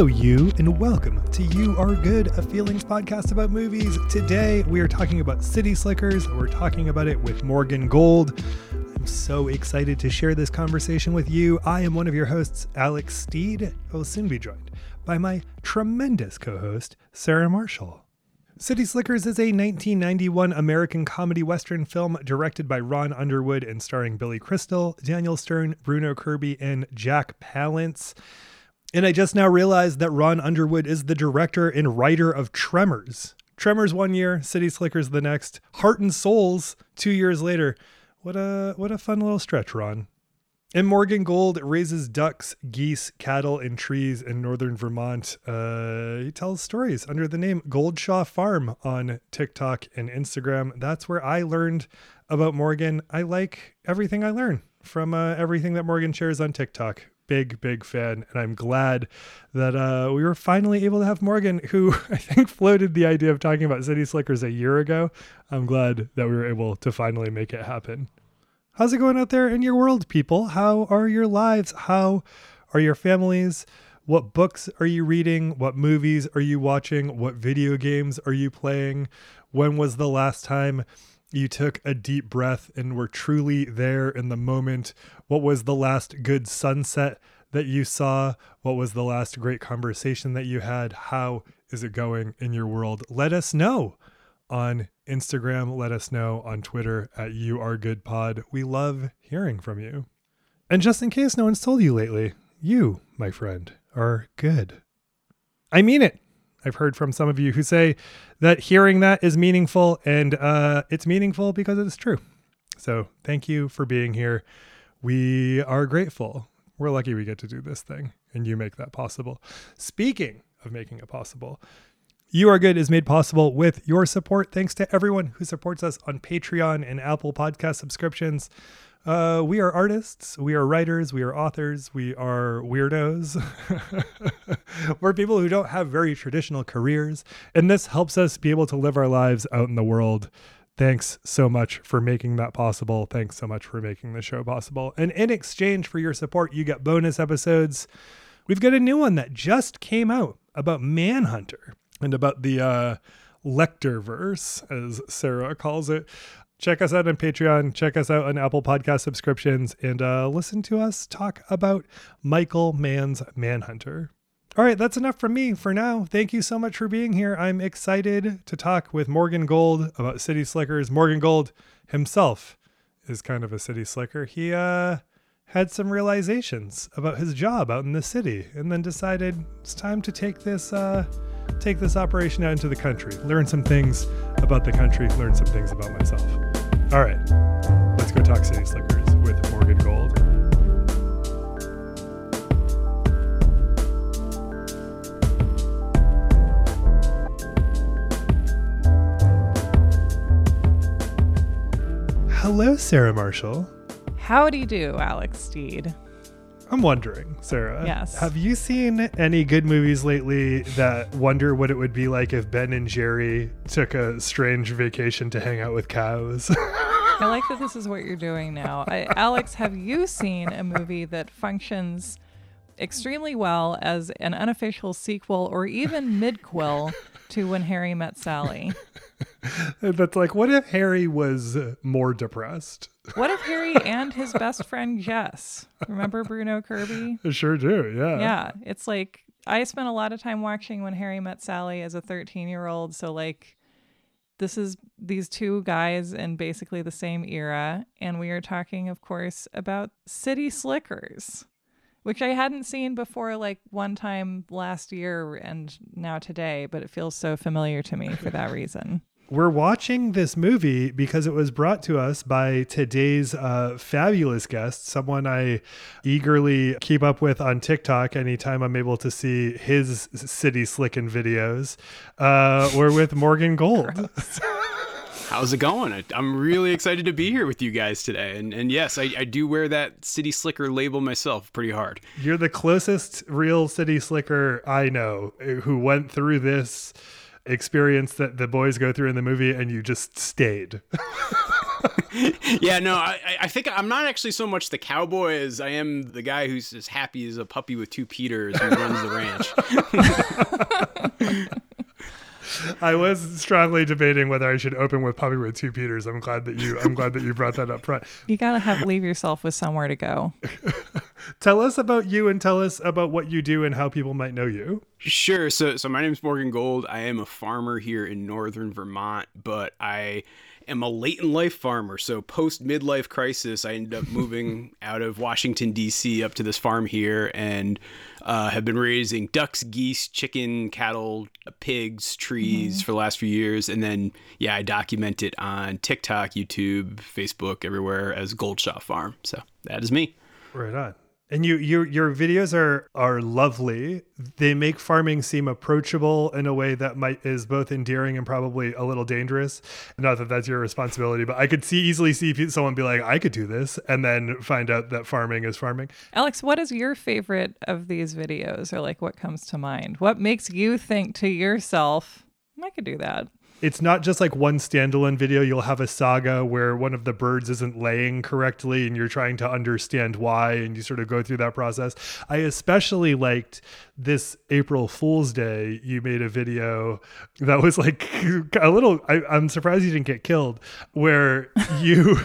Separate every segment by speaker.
Speaker 1: Hello, you, and welcome to You Are Good, a feelings podcast about movies. Today, we are talking about City Slickers. We're talking about it with Morgan Gold. I'm so excited to share this conversation with you. I am one of your hosts, Alex Steed. I will soon be joined by my tremendous co host, Sarah Marshall. City Slickers is a 1991 American comedy western film directed by Ron Underwood and starring Billy Crystal, Daniel Stern, Bruno Kirby, and Jack Palance. And I just now realized that Ron Underwood is the director and writer of Tremors. Tremors one year, City Slickers the next, Heart and Souls two years later. What a what a fun little stretch, Ron. And Morgan Gold raises ducks, geese, cattle, and trees in northern Vermont. Uh, he tells stories under the name Gold Shaw Farm on TikTok and Instagram. That's where I learned about Morgan. I like everything I learn from uh, everything that Morgan shares on TikTok. Big, big fan. And I'm glad that uh, we were finally able to have Morgan, who I think floated the idea of talking about City Slickers a year ago. I'm glad that we were able to finally make it happen. How's it going out there in your world, people? How are your lives? How are your families? What books are you reading? What movies are you watching? What video games are you playing? When was the last time you took a deep breath and were truly there in the moment? What was the last good sunset that you saw? What was the last great conversation that you had? How is it going in your world? Let us know on Instagram. Let us know on Twitter at You Are Good Pod. We love hearing from you. And just in case no one's told you lately, you, my friend, are good. I mean it. I've heard from some of you who say that hearing that is meaningful, and uh, it's meaningful because it's true. So thank you for being here. We are grateful. We're lucky we get to do this thing, and you make that possible. Speaking of making it possible, you Are Good is made possible with your support. Thanks to everyone who supports us on Patreon and Apple Podcast subscriptions. Uh, we are artists, we are writers, we are authors, we are weirdos. We're people who don't have very traditional careers, and this helps us be able to live our lives out in the world. Thanks so much for making that possible. Thanks so much for making the show possible. And in exchange for your support, you get bonus episodes. We've got a new one that just came out about Manhunter and about the uh, Lecterverse, as Sarah calls it. Check us out on Patreon. Check us out on Apple Podcast subscriptions and uh, listen to us talk about Michael Mann's Manhunter. All right, that's enough from me for now. Thank you so much for being here. I'm excited to talk with Morgan Gold about City Slickers. Morgan Gold himself is kind of a city slicker. He uh, had some realizations about his job out in the city and then decided it's time to take this. Uh, take this operation out into the country, learn some things about the country, learn some things about myself. All right, let's go talk City Slickers with Morgan Gold. Hello, Sarah Marshall.
Speaker 2: Howdy do, Alex Steed.
Speaker 1: I'm wondering, Sarah.
Speaker 2: Yes.
Speaker 1: Have you seen any good movies lately that wonder what it would be like if Ben and Jerry took a strange vacation to hang out with cows?
Speaker 2: I like that this is what you're doing now. I, Alex, have you seen a movie that functions extremely well as an unofficial sequel or even midquel to When Harry Met Sally?
Speaker 1: That's like, what if Harry was more depressed?
Speaker 2: What if Harry and his best friend Jess? Remember Bruno Kirby?
Speaker 1: Sure do, yeah.
Speaker 2: Yeah. It's like I spent a lot of time watching When Harry Met Sally as a 13 year old. So, like, this is these two guys in basically the same era. And we are talking, of course, about City Slickers, which I hadn't seen before, like one time last year and now today, but it feels so familiar to me for that reason
Speaker 1: we're watching this movie because it was brought to us by today's uh, fabulous guest, someone I eagerly keep up with on TikTok anytime I'm able to see his city slicking videos. Uh, we're with Morgan Gold.
Speaker 3: How's it going? I'm really excited to be here with you guys today. And and yes, I, I do wear that city slicker label myself pretty hard.
Speaker 1: You're the closest real city slicker I know eh, who went through this experience that the boys go through in the movie and you just stayed.
Speaker 3: yeah, no, I, I think I'm not actually so much the cowboy as I am the guy who's as happy as a puppy with two Peters who runs the ranch.
Speaker 1: I was strongly debating whether I should open with puppy with two Peters. I'm glad that you. I'm glad that you brought that up front.
Speaker 2: You gotta have leave yourself with somewhere to go.
Speaker 1: tell us about you and tell us about what you do and how people might know you.
Speaker 3: Sure. So, so my name is Morgan Gold. I am a farmer here in northern Vermont, but I am a late in life farmer. So post midlife crisis, I ended up moving out of Washington D.C. up to this farm here, and uh, have been raising ducks, geese, chicken, cattle, pigs, trees mm-hmm. for the last few years. And then, yeah, I document it on TikTok, YouTube, Facebook, everywhere as Gold Shaw Farm. So that is me.
Speaker 1: Right on. And you, your your videos are are lovely. They make farming seem approachable in a way that might is both endearing and probably a little dangerous. Not that that's your responsibility, but I could see easily see someone be like, "I could do this," and then find out that farming is farming.
Speaker 2: Alex, what is your favorite of these videos, or like what comes to mind? What makes you think to yourself, "I could do that"?
Speaker 1: It's not just like one standalone video. You'll have a saga where one of the birds isn't laying correctly and you're trying to understand why and you sort of go through that process. I especially liked this April Fool's Day. You made a video that was like a little I, I'm surprised you didn't get killed, where you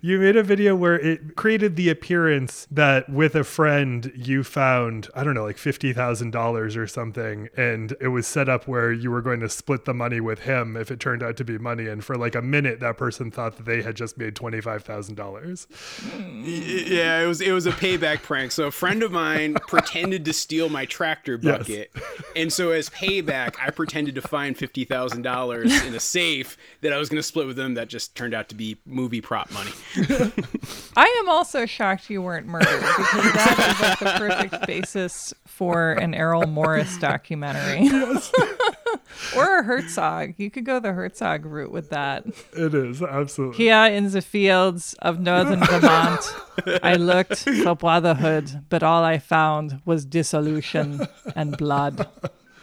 Speaker 1: you made a video where it created the appearance that with a friend you found, I don't know, like fifty thousand dollars or something, and it was set up where you were going to split the money with him them if it turned out to be money. And for like a minute, that person thought that they had just made twenty five thousand dollars. Mm.
Speaker 3: Yeah, it was it was a payback prank. So a friend of mine pretended to steal my tractor bucket, yes. and so as payback, I pretended to find fifty thousand dollars in a safe that I was going to split with them. That just turned out to be movie prop money.
Speaker 2: I am also shocked you weren't murdered because that is like the perfect basis for an Errol Morris documentary. Yes. or a Herzog. You could go the Herzog route with that.
Speaker 1: It is, absolutely.
Speaker 2: Here in the fields of northern Vermont, I looked for brotherhood, but all I found was dissolution and blood.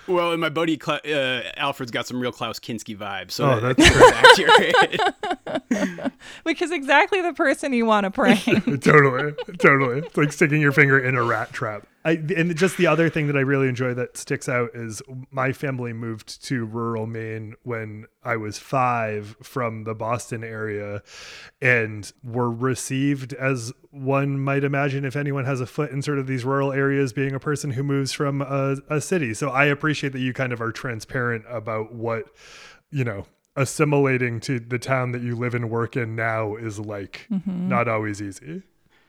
Speaker 3: Well, and my buddy uh, Alfred's got some real Klaus Kinski vibes, so oh, that's accurate.
Speaker 2: Which is exactly the person you want to prank.
Speaker 1: totally, totally. It's like sticking your finger in a rat trap. I, and just the other thing that I really enjoy that sticks out is my family moved to rural Maine when I was five from the Boston area and were received as one might imagine if anyone has a foot in sort of these rural areas being a person who moves from a, a city. So I appreciate that you kind of are transparent about what, you know, assimilating to the town that you live and work in now is like mm-hmm. not always easy.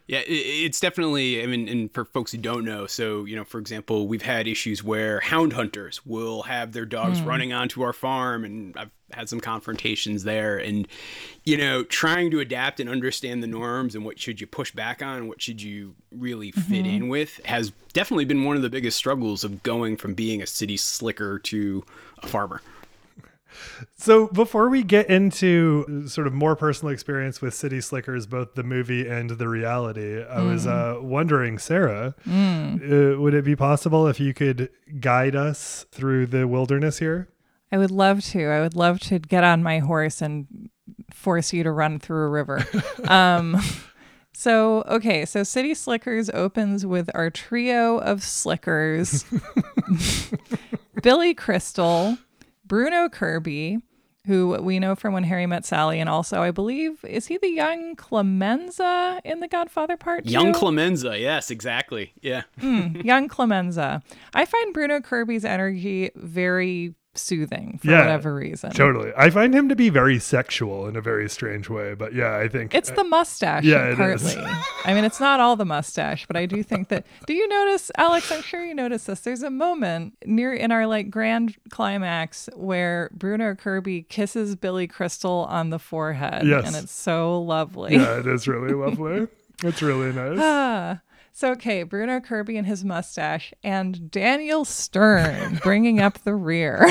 Speaker 3: Yeah, it's definitely. I mean, and for folks who don't know, so you know, for example, we've had issues where hound hunters will have their dogs mm. running onto our farm, and I've had some confrontations there. And you know, trying to adapt and understand the norms and what should you push back on, what should you really fit mm-hmm. in with, has definitely been one of the biggest struggles of going from being a city slicker to a farmer.
Speaker 1: So before we get into sort of more personal experience with City Slickers, both the movie and the reality, I mm. was uh, wondering, Sarah, mm. uh, would it be possible if you could guide us through the wilderness here?
Speaker 2: I would love to. I would love to get on my horse and force you to run through a river. um, so, okay, so City Slickers opens with our trio of slickers Billy Crystal, Bruno Kirby, who we know from When Harry Met Sally, and also I believe is he the young Clemenza in the Godfather Part? Two?
Speaker 3: Young Clemenza, yes, exactly, yeah.
Speaker 2: mm, young Clemenza. I find Bruno Kirby's energy very soothing for yeah, whatever reason.
Speaker 1: Totally. I find him to be very sexual in a very strange way, but yeah, I think
Speaker 2: It's the mustache yeah, partly. I mean, it's not all the mustache, but I do think that Do you notice Alex, I'm sure you notice this. There's a moment near in our like grand climax where Bruno Kirby kisses Billy Crystal on the forehead yes. and it's so lovely.
Speaker 1: Yeah, it is really lovely. it's really nice. Ah.
Speaker 2: So, okay, Bruno Kirby and his mustache, and Daniel Stern bringing up the rear.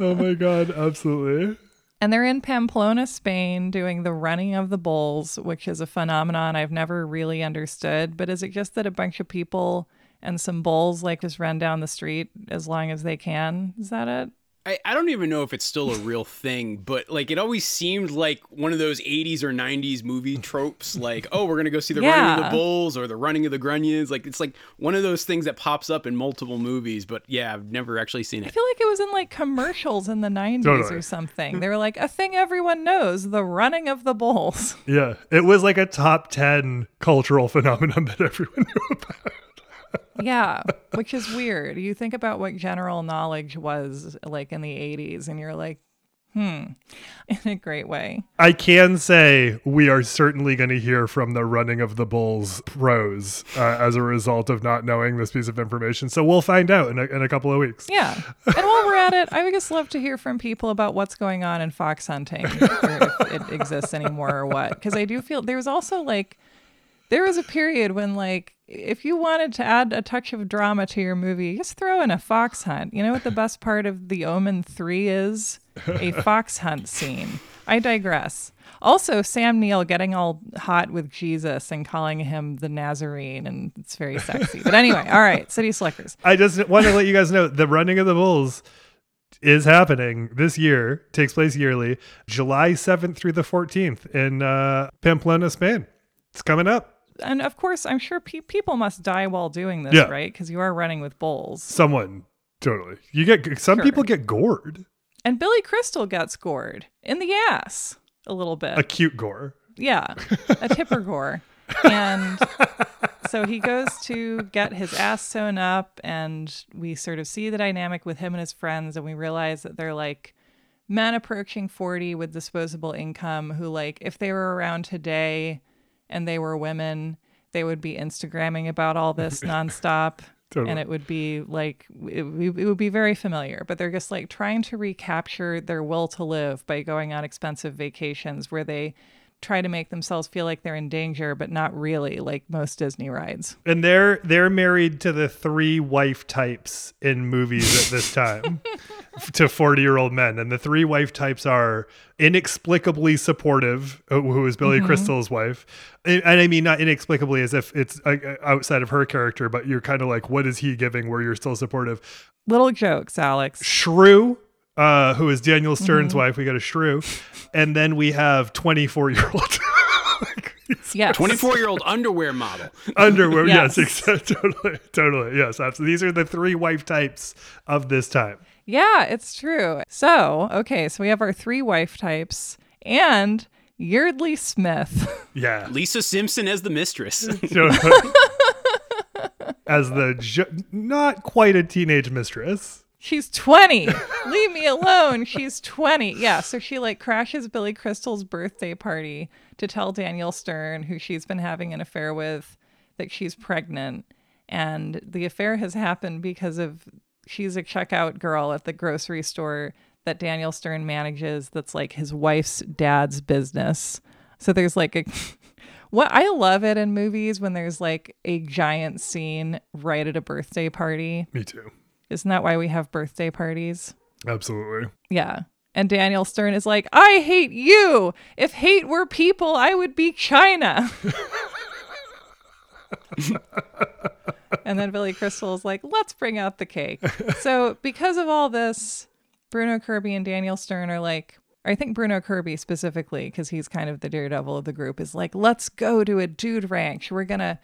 Speaker 1: oh my God, absolutely.
Speaker 2: And they're in Pamplona, Spain, doing the running of the bulls, which is a phenomenon I've never really understood. But is it just that a bunch of people and some bulls like just run down the street as long as they can? Is that it?
Speaker 3: I, I don't even know if it's still a real thing, but like it always seemed like one of those 80s or 90s movie tropes, like, oh, we're going to go see the running of the bulls or the running of the grunions. Like, it's like one of those things that pops up in multiple movies, but yeah, I've never actually seen it.
Speaker 2: I feel like it was in like commercials in the 90s
Speaker 1: Totally.
Speaker 2: or something. They were like, a thing everyone knows the running of the bulls.
Speaker 1: Yeah, it was like a top 10 cultural phenomenon that everyone knew about.
Speaker 2: Yeah, which is weird. You think about what general knowledge was like in the 80s, and you're like, hmm, in a great way.
Speaker 1: I can say we are certainly going to hear from the running of the bulls pros uh, as a result of not knowing this piece of information. So we'll find out in a, in a couple of weeks.
Speaker 2: Yeah. And while we're at it, I would just love to hear from people about what's going on in fox hunting, or if it exists anymore or what. Because I do feel there's also like, there was a period when like, if you wanted to add a touch of drama to your movie, just throw in a fox hunt. You know what the best part of The Omen 3 is? A fox hunt scene. I digress. Also, Sam Neill getting all hot with Jesus and calling him the Nazarene, and it's very sexy. But anyway, all right, City Slickers.
Speaker 1: I just want to let you guys know the running of the bulls is happening this year, takes place yearly, July 7th through the 14th in uh, Pamplona, Spain. It's coming up.
Speaker 2: And of course, I'm sure pe- people must die while doing this,
Speaker 1: Yeah.
Speaker 2: right? Because you are running with bulls.
Speaker 1: Someone, totally. You get some
Speaker 2: Sure.
Speaker 1: people get gored,
Speaker 2: And Billy Crystal gets gored in the ass a little bit.
Speaker 1: a cute gore.
Speaker 2: yeah, a tipper gore. And so he goes to get his ass sewn up, and we sort of see the dynamic with him and his friends, and we realize that they're like men approaching 40 with disposable income who, like, if they were around today and they were women, they would be Instagramming about all this nonstop.
Speaker 1: Totally.
Speaker 2: And it would be like, it, it would be very familiar, but they're just like trying to recapture their will to live by going on expensive vacations where they try to make themselves feel like they're in danger, but not really, like most Disney rides.
Speaker 1: And they're they're married to the three wife types in movies at this time. To 40 year old men. And the three wife types are inexplicably supportive, uh, who is Billy Crystal's wife. And, and I mean, not inexplicably as if it's uh, outside of her character, but you're kind of like, what is he giving where you're still supportive?
Speaker 2: Little jokes, Alex.
Speaker 1: Shrew, uh, who is Daniel Stern's wife. We got a Shrew. And then we have 24 year old.
Speaker 2: Yes.
Speaker 3: 24 year old underwear model.
Speaker 1: Underwear, yes,
Speaker 2: Yes.
Speaker 1: exactly, totally, totally, yes, absolutely. These are the three wife types of this time.
Speaker 2: Yeah, it's true. So, okay, so we have our three wife types and Yeardley Smith.
Speaker 1: Yeah,
Speaker 3: Lisa Simpson as the mistress.
Speaker 1: as the ju- not quite a teenage mistress.
Speaker 2: She's 20. Leave me alone. She's 20. Yeah. So she like crashes Billy Crystal's birthday party to tell Daniel Stern, who she's been having an affair with, that she's pregnant. And the affair has happened because of she's a checkout girl at the grocery store that Daniel Stern manages that's like his wife's dad's business. So there's like a what I love it in movies when there's like a giant scene right at a birthday party.
Speaker 1: Me too.
Speaker 2: Isn't that why we have birthday parties?
Speaker 1: Absolutely.
Speaker 2: Yeah. And Daniel Stern is like, I hate you. If hate were people, I would be China. and then Billy Crystal is like, let's bring out the cake. So, because of all this, Bruno Kirby and Daniel Stern are like, I think Bruno Kirby specifically, because he's kind of the daredevil of the group, is like, let's go to a dude ranch. We're going to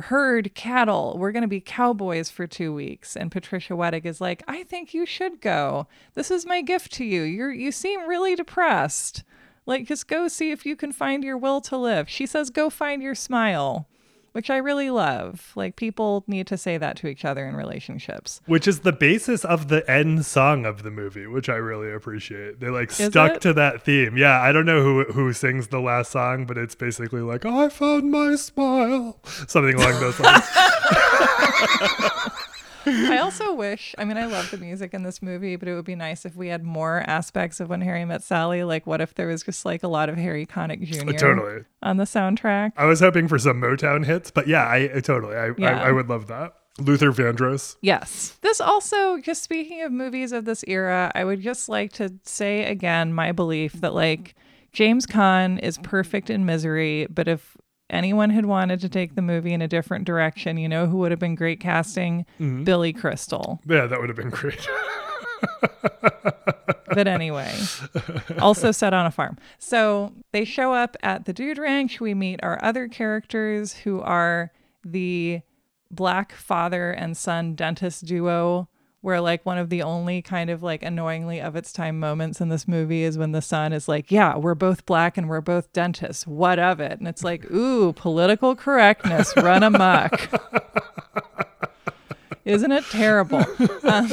Speaker 2: herd cattle. We're going to be cowboys for two weeks. And Patricia Wettig is like, I think you should go. This is my gift to you. You're, you seem really depressed. Like, just go see if you can find your will to live. She says, go find your smile, which I really love. Like, people need to say that to each other in relationships.
Speaker 1: Which is the basis of the end song of the movie, which I really appreciate. They like
Speaker 2: Is
Speaker 1: stuck
Speaker 2: it?
Speaker 1: to that theme. Yeah, I don't know who who sings the last song, but it's basically like I found my smile, something along those lines.
Speaker 2: I also wish, I mean, I love the music in this movie, but it would be nice if we had more aspects of When Harry Met Sally. Like, what if there was just like a lot of Harry Connick uh, Jr.
Speaker 1: totally.
Speaker 2: on the soundtrack?
Speaker 1: I was hoping for some Motown hits, but yeah, I I totally, I,
Speaker 2: Yeah.
Speaker 1: I, I would love that. Luther Vandross.
Speaker 2: Yes. This also, just speaking of movies of this era, I would just like to say again my belief that like James Caan is perfect in misery, but if anyone had wanted to take the movie in a different direction, you know who would have been great casting? Mm-hmm. Billy Crystal.
Speaker 1: Yeah, that would have been great.
Speaker 2: but anyway, also set on a farm. So they show up at the Dude Ranch. We meet our other characters who are the black father and son dentist duo where like one of the only kind of like annoyingly of its time moments in this movie is when the son is like, "Yeah, we're both black and we're both dentists. What of it?" And it's like, "Ooh, political correctness run amok." Isn't it terrible? Um,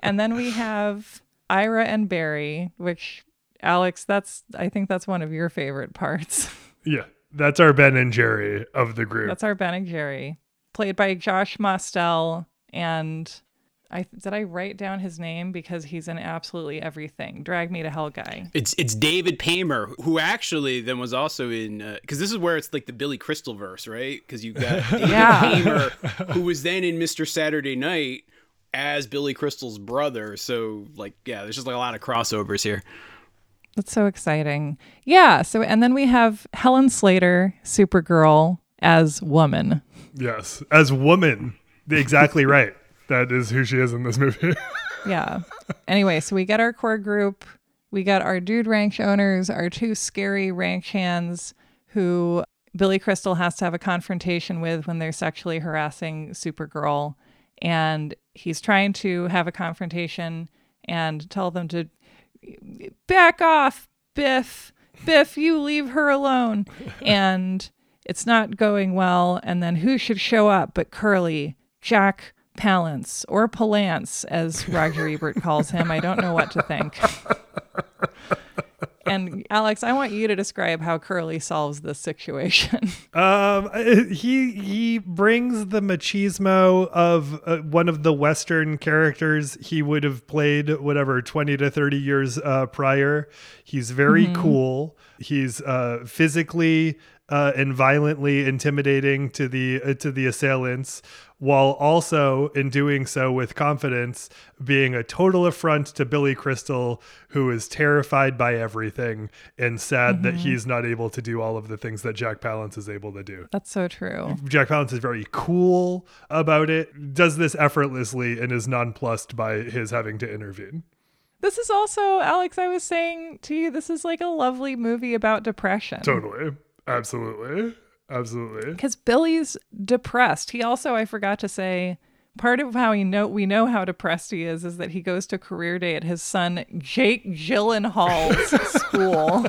Speaker 2: and then we have Ira and Barry, which Alex, that's I think that's one of your favorite parts.
Speaker 1: Yeah, that's our Ben and Jerry of the group.
Speaker 2: That's our Ben and Jerry, played by Josh Mostel. And I did I write down his name because he's in absolutely everything. Drag Me to Hell guy.
Speaker 3: It's it's David Paymer who actually then was also in because uh, this is where it's like the Billy Crystal verse, right? Because you got David
Speaker 2: Yeah.
Speaker 3: Paymer who was then in Mr. Saturday Night as Billy Crystal's brother. So like yeah, there's just like a lot of crossovers here.
Speaker 2: That's so exciting. Yeah. So and then we have Helen Slater, Supergirl, as woman.
Speaker 1: yes, as woman, exactly right. That is who she is in this movie.
Speaker 2: Yeah. anyway, so we get our core group. We got our dude ranch owners, our two scary ranch hands who Billy Crystal has to have a confrontation with when they're sexually harassing Supergirl. And he's trying to have a confrontation and tell them to back off, Biff. Biff, you leave her alone. And it's not going well. And then who should show up but Curly, Jack Palance, or Palance, as Roger Ebert calls him. I don't know what to think. And Alex, I want you to describe how Curly solves this situation.
Speaker 1: Um, he he brings the machismo of uh, one of the Western characters he would have played whatever twenty to thirty years uh, prior. He's very cool. He's uh, physically uh, and violently intimidating to the uh, to the assailants, while also in doing so with confidence, being a total affront to Billy Crystal, who is terrified by everything and sad that mm-hmm. he's not able to do all of the things that Jack Palance is able to do.
Speaker 2: That's so true.
Speaker 1: Jack Palance is very cool about it, does this effortlessly, and is nonplussed by his having to intervene.
Speaker 2: This is also, Alex, I was saying to you, this is like a lovely movie about depression.
Speaker 1: Totally. Absolutely. Absolutely.
Speaker 2: Because Billy's depressed. He also, I forgot to say, part of how he know we know how depressed he is is that he goes to career day at his son Jake Gyllenhaal's school.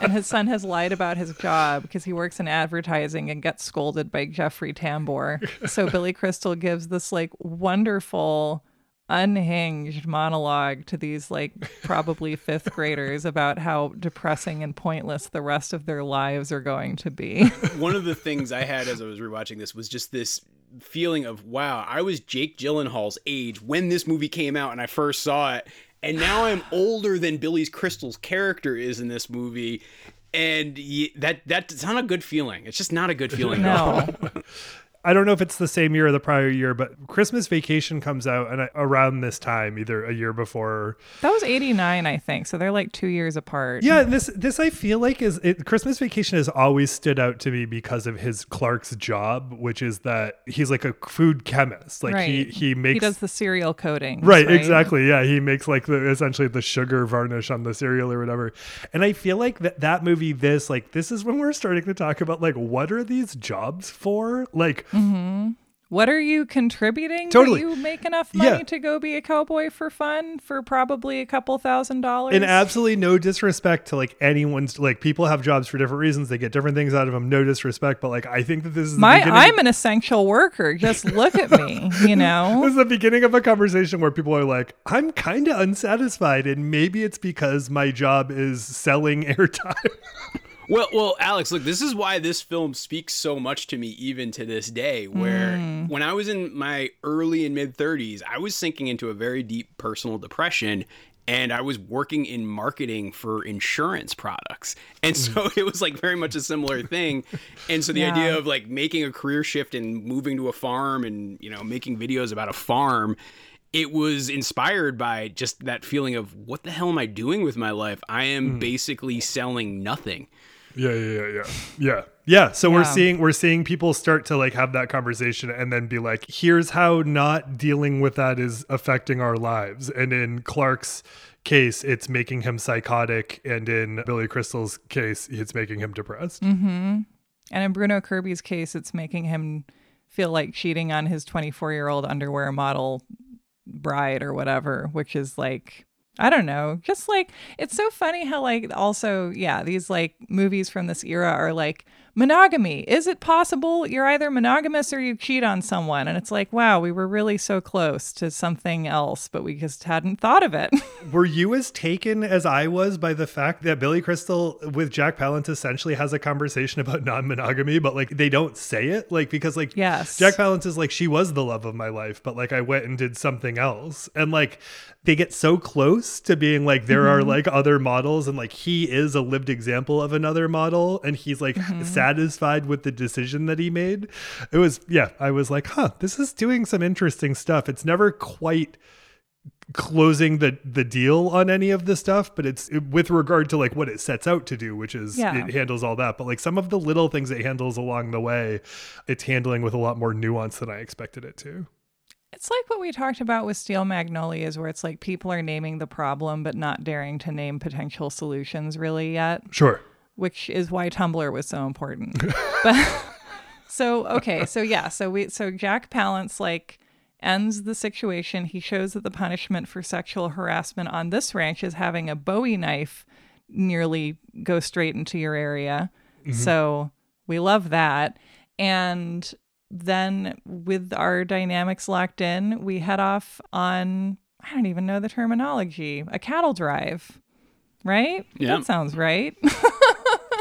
Speaker 2: And his son has lied about his job because he works in advertising and gets scolded by Jeffrey Tambor. So Billy Crystal gives this like wonderful unhinged monologue to these like probably fifth graders about how depressing and pointless the rest of their lives are going to be.
Speaker 3: One of the things I had as I was rewatching this was just this feeling of wow, I was Jake Gyllenhaal's age when this movie came out and I first saw it, and now I'm older than Billy's Crystal's character is in this movie. And that that's not a good feeling. It's just not a good feeling. at all.
Speaker 2: no.
Speaker 1: I don't know if it's the same year or the prior year, but Christmas Vacation comes out and I- around this time, either a year before.
Speaker 2: That was 89, I think. So they're like two years apart.
Speaker 1: Yeah, this this I feel like is it, Christmas Vacation has always stood out to me because of his Clark's job, which is that he's like a food chemist. Like
Speaker 2: right.
Speaker 1: he he makes
Speaker 2: He does the cereal coating.
Speaker 1: Right, exactly. Yeah, he makes like the essentially the sugar varnish on the cereal or whatever. And I feel like that that movie, this like this is when we're starting to talk about like what are these jobs for? Like, Mm-hmm.
Speaker 2: What are you contributing?
Speaker 1: Totally.
Speaker 2: You make enough money
Speaker 1: Yeah.
Speaker 2: to go be a cowboy for fun for probably a couple thousand dollars?
Speaker 1: and absolutely no disrespect to like anyone's like people have jobs for different reasons. They get different things out of them. No disrespect, but like I think that this is
Speaker 2: My,
Speaker 1: beginning-
Speaker 2: I'm an essential worker. Just look at me, you know.
Speaker 1: This is the beginning of a conversation where people are like, I'm kind of unsatisfied, and maybe it's because my job is selling airtime.
Speaker 3: Well, well, Alex, look, this is why this film speaks so much to me even to this day. Where hmm. when I was in my early and mid 30s, I was sinking into a very deep personal depression. And I was working in marketing for insurance products. And so hmm. it was like very much a similar thing. And so the
Speaker 2: Yeah.
Speaker 3: idea of like making a career shift and moving to a farm and, you know, making videos about a farm, it was inspired by just that feeling of what the hell am I doing with my life? I am hmm. basically selling nothing.
Speaker 1: Yeah, yeah, yeah, yeah. Yeah. Yeah. So we're seeing we're seeing people start to like have that conversation and then be like, here's how not dealing with that is affecting our lives. And in Clark's case, it's making him psychotic, and in Billy Crystal's case, it's making him depressed. Mm-hmm.
Speaker 2: And in Bruno Kirby's case, it's making him feel like cheating on his 24 year old underwear model bride or whatever, which is like, I don't know, just like, it's so funny how, like, also, yeah, these like movies from this era are like, monogamy. Is it possible you're either monogamous or you cheat on someone? And it's like, wow, we were really so close to something else, but we just hadn't thought of it.
Speaker 1: Were you as taken as I was by the fact that Billy Crystal with Jack Palance essentially has a conversation about non-monogamy, but like they don't say it, like because like
Speaker 2: Yes.
Speaker 1: Jack Palance is like she was the love of my life, but like I went and did something else, and like they get so close to being like there are mm-hmm. like other models, and like he is a lived example of another model, and he's like mm-hmm. Satisfied with the decision that he made. It was yeah, I was like, huh, this is doing some interesting stuff. It's never quite closing the the deal on any of the stuff but it's with regard to like what it sets out to do which is
Speaker 2: Yeah.
Speaker 1: it handles all that but like some of the little things it handles along the way it's handling with a lot more nuance than i expected it to
Speaker 2: It's like what we talked about with Steel Magnolias, where it's like people are naming the problem but not daring to name potential solutions really yet,
Speaker 1: sure
Speaker 2: which is why Tumblr was so important. but so okay, so yeah, so we so Jack Palance like ends the situation. He shows that the punishment for sexual harassment on this ranch is having a Bowie knife nearly go straight into your area. Mm-hmm. So we love that. And then with our dynamics locked in, we head off on I don't even know the terminology, a cattle drive. Right?
Speaker 3: Yeah.
Speaker 2: That sounds right.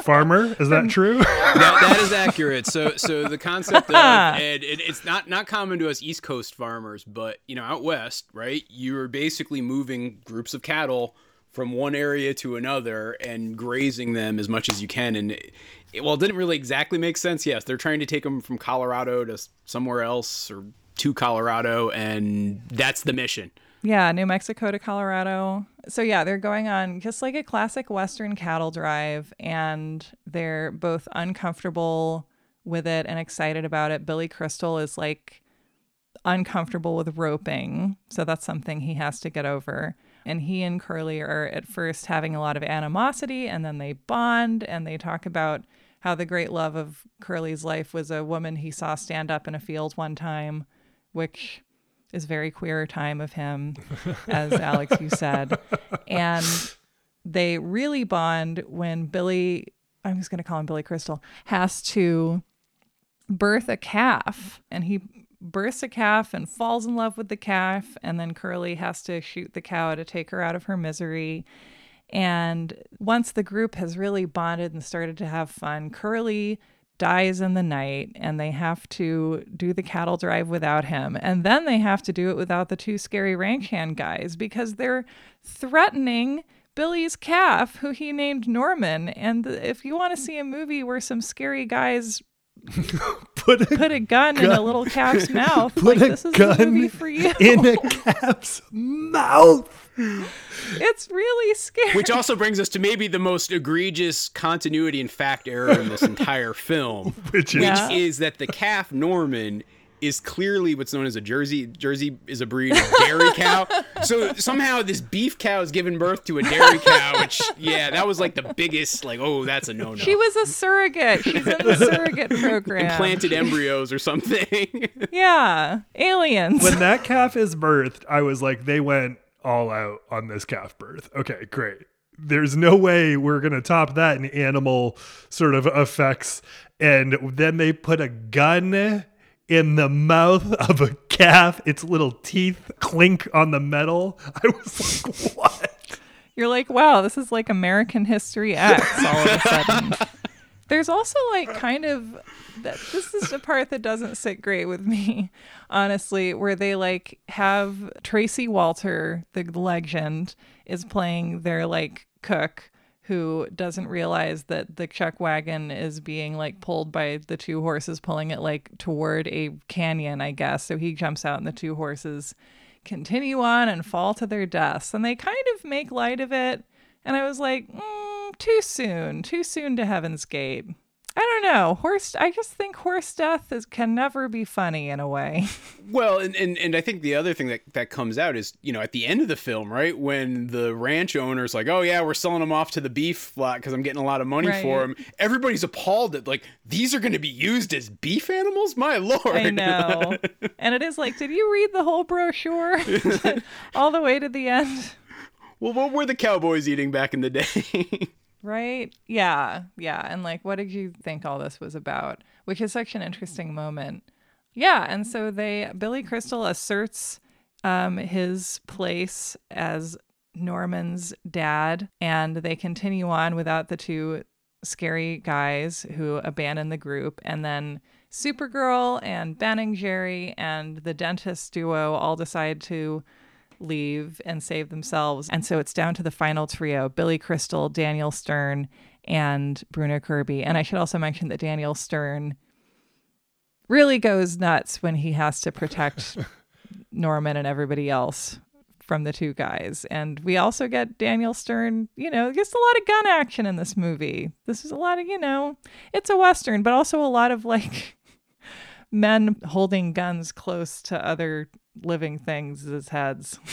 Speaker 1: farmer is that true
Speaker 3: that, that is accurate. So, so the concept of and it, it's not not common to us East Coast farmers, but you know, out west, right? You're basically moving groups of cattle from one area to another and grazing them as much as you can. And it, it- well, it didn't really exactly make sense. Yes, they're trying to take them from Colorado to somewhere else or to Colorado, and that's the mission.
Speaker 2: Yeah, New Mexico to Colorado. So yeah, they're going on just like a classic Western cattle drive, and they're both uncomfortable with it and excited about it. Billy Crystal is like uncomfortable with roping, so that's something he has to get over. And he and Curly are at first having a lot of animosity, and then they bond and they talk about how the great love of Curly's life was a woman he saw stand up in a field one time, which is very queer time of him, as Alex you said, and they really bond when Billy. I'm just going to call him Billy Crystal has to birth a calf, and he births a calf and falls in love with the calf, and then Curly has to shoot the cow to take her out of her misery. And once the group has really bonded and started to have fun, Curly dies in the night and they have to do the cattle drive without him. And then they have to do it without the two scary ranch hand guys because they're threatening Billy's calf, who he named Norman. And if you want to see a movie where some scary guys
Speaker 1: put a,
Speaker 2: put a gun, in a little calf's mouth,
Speaker 1: Put
Speaker 2: like
Speaker 1: a
Speaker 2: this is
Speaker 1: gun
Speaker 2: the movie for you.
Speaker 1: in a calf's mouth
Speaker 2: it's really scary.
Speaker 3: Which also brings us to maybe the most egregious continuity and fact error in this entire film.
Speaker 1: which is
Speaker 2: Yeah.
Speaker 3: is that the calf Norman is clearly what's known as a Jersey. Jersey is a breed of dairy cow. So somehow this beef cow is giving birth to a dairy cow, which yeah, that was like the biggest like oh that's a no no.
Speaker 2: She was a surrogate. She's in the surrogate program.
Speaker 3: Implanted embryos or something.
Speaker 2: Yeah, aliens.
Speaker 1: when that calf is birthed, I was like, they went all out on this calf birth. Okay, great. There's no way we're going to top that in animal sort of effects. And then they put a gun in the mouth of a calf, its little teeth clink on the metal. I was like, what?
Speaker 2: You're like, wow, this is like American History X all of a sudden. There's also like kind of that this is the part that doesn't sit great with me, honestly, where they like have Tracy Walter, the legend, is playing their like cook who doesn't realize that the chuck wagon is being like pulled by the two horses pulling it like toward a canyon, I guess. So he jumps out and the two horses continue on and fall to their deaths. And they kind of make light of it. And I was like, mm, too soon. Too soon to Heaven's Gate. I don't know. Horse I just think horse death is can never be funny in a way.
Speaker 3: Well, and, and, and I think the other thing that, that comes out is, you know, at the end of the film, right, when the ranch owner's like, oh, yeah, we're selling them off to the beef lot because I'm getting a lot of money
Speaker 2: Right.
Speaker 3: for them. Everybody's appalled that, like, these are going to be used as beef animals? My lord.
Speaker 2: I know. and it is like, did you read the whole brochure all the way to the end?
Speaker 3: well, what were the cowboys eating back in the day?
Speaker 2: Right? Yeah. Yeah. And like, what did you think all this was about? Which is such an interesting moment. Yeah. And so they, Billy Crystal asserts um, his place as Norman's dad, and they continue on without the two scary guys who abandon the group. And then Supergirl and Ben and Jerry and the dentist duo all decide to leave and save themselves. And so it's down to the final trio Billy Crystal, Daniel Stern, and Bruno Kirby. And I should also mention that Daniel Stern really goes nuts when he has to protect Norman and everybody else from the two guys. And we also get Daniel Stern, you know, gets a lot of gun action in this movie. This is a lot of, you know, it's a Western, but also a lot of like men holding guns close to other living things as heads.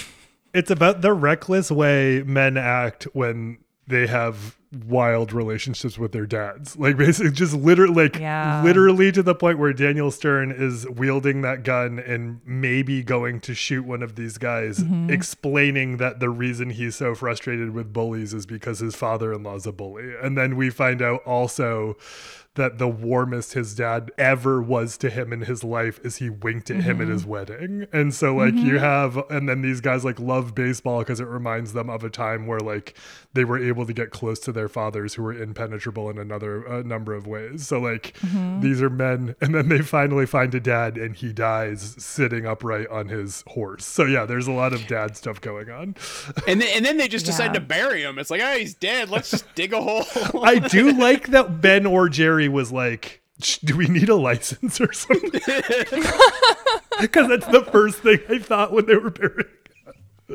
Speaker 1: It's about the reckless way men act when they have wild relationships with their dads. Like basically just literally like
Speaker 2: Yeah.
Speaker 1: literally to the point where Daniel Stern is wielding that gun and maybe going to shoot one of these guys, mm-hmm. explaining that the reason he's so frustrated with bullies is because his father-in-law's a bully. And then we find out also that the warmest his dad ever was to him in his life is he winked at him at mm-hmm. his wedding. And so like you mm-hmm. have and then these guys like love baseball because it reminds them of a time where like they were able to get close to their fathers who were impenetrable in another a number of ways. So like mm-hmm. these are men and then they finally find a dad and he dies sitting upright on his horse. So yeah, there's a lot of dad stuff going on.
Speaker 3: and, then, and then they just decide to bury him. It's like, oh, he's dead. Let's just dig a hole.
Speaker 1: I do like that Ben or Jerry was like, "Do we need a license or something?" Because that's the first thing I thought when they were burying.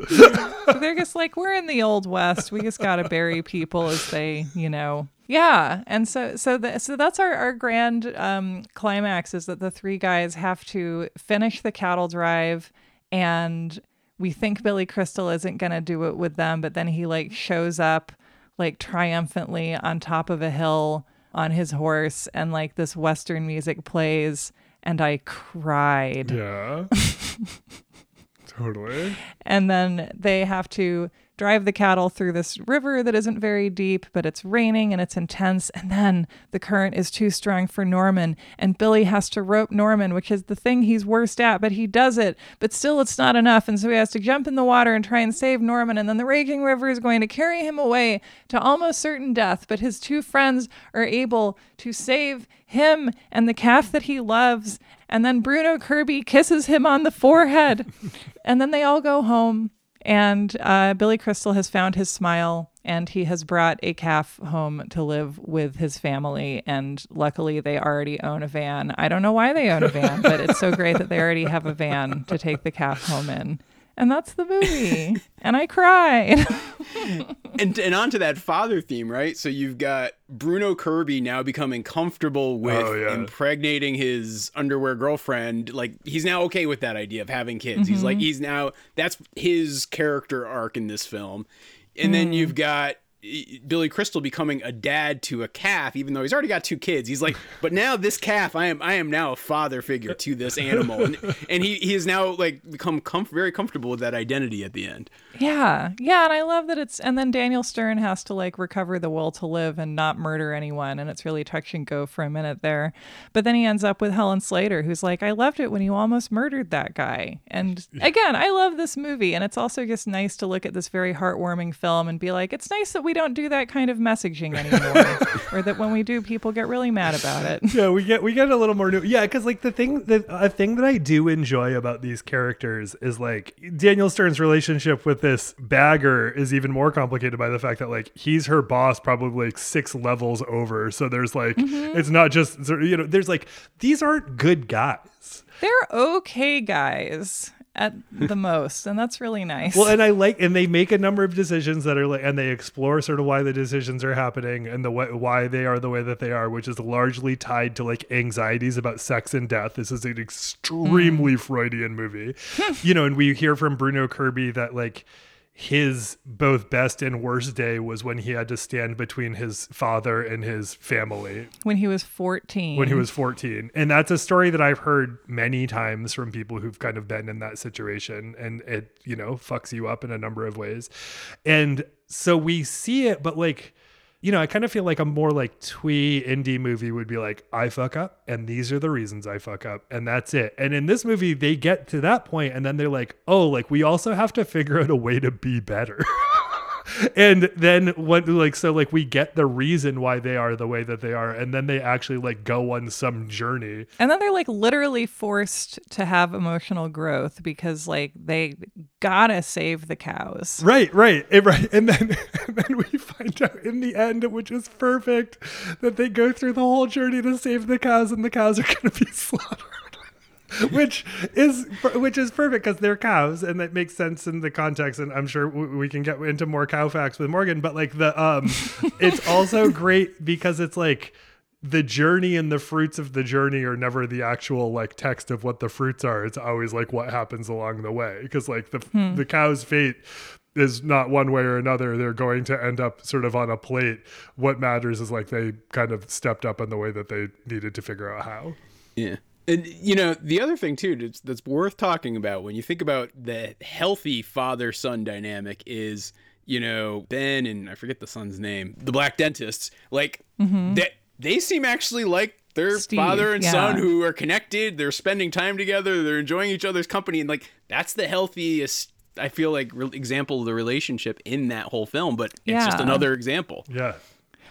Speaker 2: So they're just like, we're in the old west. We just gotta bury people as they, you know. Yeah, and so so the, so that's our our grand um, climax is that the three guys have to finish the cattle drive, and we think Billy Crystal isn't gonna do it with them, but then he like shows up like triumphantly on top of a hill on his horse, and like this western music plays, and I cried.
Speaker 1: Yeah. totally.
Speaker 2: and then they have to drive the cattle through this river that isn't very deep, but it's raining and it's intense. And then the current is too strong for Norman, and Billy has to rope Norman, which is the thing he's worst at, but he does it. But still, it's not enough. And so he has to jump in the water and try and save Norman. And then the raging river is going to carry him away to almost certain death. But his two friends are able to save him and the calf that he loves. And then Bruno Kirby kisses him on the forehead. and then they all go home. And uh, Billy Crystal has found his smile and he has brought a calf home to live with his family. And luckily, they already own a van. I don't know why they own a van, but it's so great that they already have a van to take the calf home in. And that's the movie. and I cried.
Speaker 3: and and onto that father theme, right? So you've got Bruno Kirby now becoming comfortable oh, with
Speaker 1: Oh, yeah.
Speaker 3: impregnating his underwear girlfriend. Like he's now okay with that idea of having kids. He's mm-hmm. like he's now that's his character arc in this film. And then mm. you've got Billy Crystal becoming a dad to a calf, even though he's already got two kids. He's like, but now this calf, I am, I am now a father figure to this animal, and, and he, he has now like become comf- very comfortable with that identity at the end.
Speaker 2: Yeah. Yeah. And I love that it's, and then Daniel Stern has to like recover the will to live and not murder anyone. And it's really touch and go for a minute there. But then he ends up with Helen Slater, who's like, I loved it when you almost murdered that guy. And again, I love this movie. And it's also just nice to look at this very heartwarming film and be like, it's nice that we don't do that kind of messaging anymore. or that when we do, people get really mad about it.
Speaker 1: yeah, we get we get a little more new. Yeah, because like the thing that a thing that I do enjoy about these characters is like Daniel Stern's relationship with this bagger is even more complicated by the fact that like he's her boss probably like six levels over. So there's like mm-hmm. it's not just you know there's like these aren't good guys.
Speaker 2: They're okay guys. At the most, and that's really nice.
Speaker 1: Well, and I like, and they make a number of decisions that are like, and they explore sort of why the decisions are happening and the way, why they are the way that they are, which is largely tied to like anxieties about sex and death. This is an extremely mm. Freudian movie, you know, and we hear from Bruno Kirby that like his both best and worst day was when he had to stand between his father and his family.
Speaker 2: When he was 14.
Speaker 1: when he was 14 and that's a story that i've heard many times from people who've kind of been in that situation. And it you know fucks you up in a number of ways. And so we see it but like you know, I kind of feel like a more like twee indie movie would be like, I fuck up, and these are the reasons I fuck up, and that's it. And in this movie, they get to that point, and then they're like, oh, like we also have to figure out a way to be better. and then what like so like we get the reason why they are the way that they are and then they actually like go on some journey.
Speaker 2: And then they're like literally forced to have emotional growth because like they gotta save the cows.
Speaker 1: Right right. Right and then and then we find out in the end which is perfect that they go through the whole journey to save the cows and the cows are gonna be slaughtered which is which is perfect because they're cows and that makes sense in the context and i'm sure we can get into more cow facts with morgan but like the um it's also great because it's like the journey and the fruits of the journey are never the actual like text of what the fruits are. It's always like what happens along the way because like the hmm. the cow's fate is not one way or another. They're going to end up sort of on a plate. What matters is like they kind of stepped up in the way that they needed to figure out how.
Speaker 3: Yeah and you know the other thing too that's, that's worth talking about when you think about the healthy father-son dynamic is you know Ben and I forget the son's name, the black dentists, like mm-hmm. that they seem actually like their Steve, father and yeah. son who are connected. They're spending time together. They're enjoying each other's company, and like that's the healthiest. I feel like re- example of the relationship in that whole film, but it's yeah. just another example.
Speaker 1: Yeah.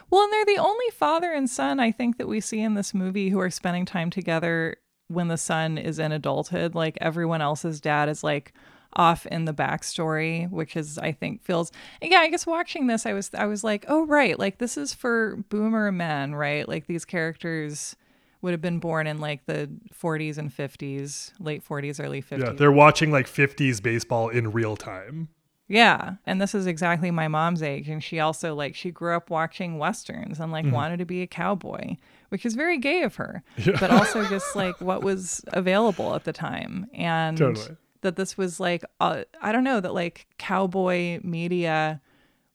Speaker 2: Well, and they're the only father and son I think that we see in this movie who are spending time together when the son is in adulthood. Like everyone else's dad is like off in the backstory, which is I think feels yeah, I guess watching this I was I was like, oh right, like this is for boomer men, right? Like these characters would have been born in like the 40s and 50s, late 40s, early 50s.
Speaker 1: Yeah, they're watching like 50s baseball in real time.
Speaker 2: Yeah, and this is exactly my mom's age and she also like she grew up watching westerns and like mm-hmm. wanted to be a cowboy which is very gay of her, yeah. but also just like what was available at the time. And totally. that this was like, uh, I don't know, that like cowboy media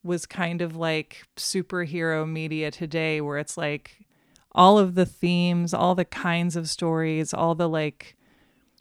Speaker 2: was kind of like superhero media today, where it's like all of the themes, all the kinds of stories, all the like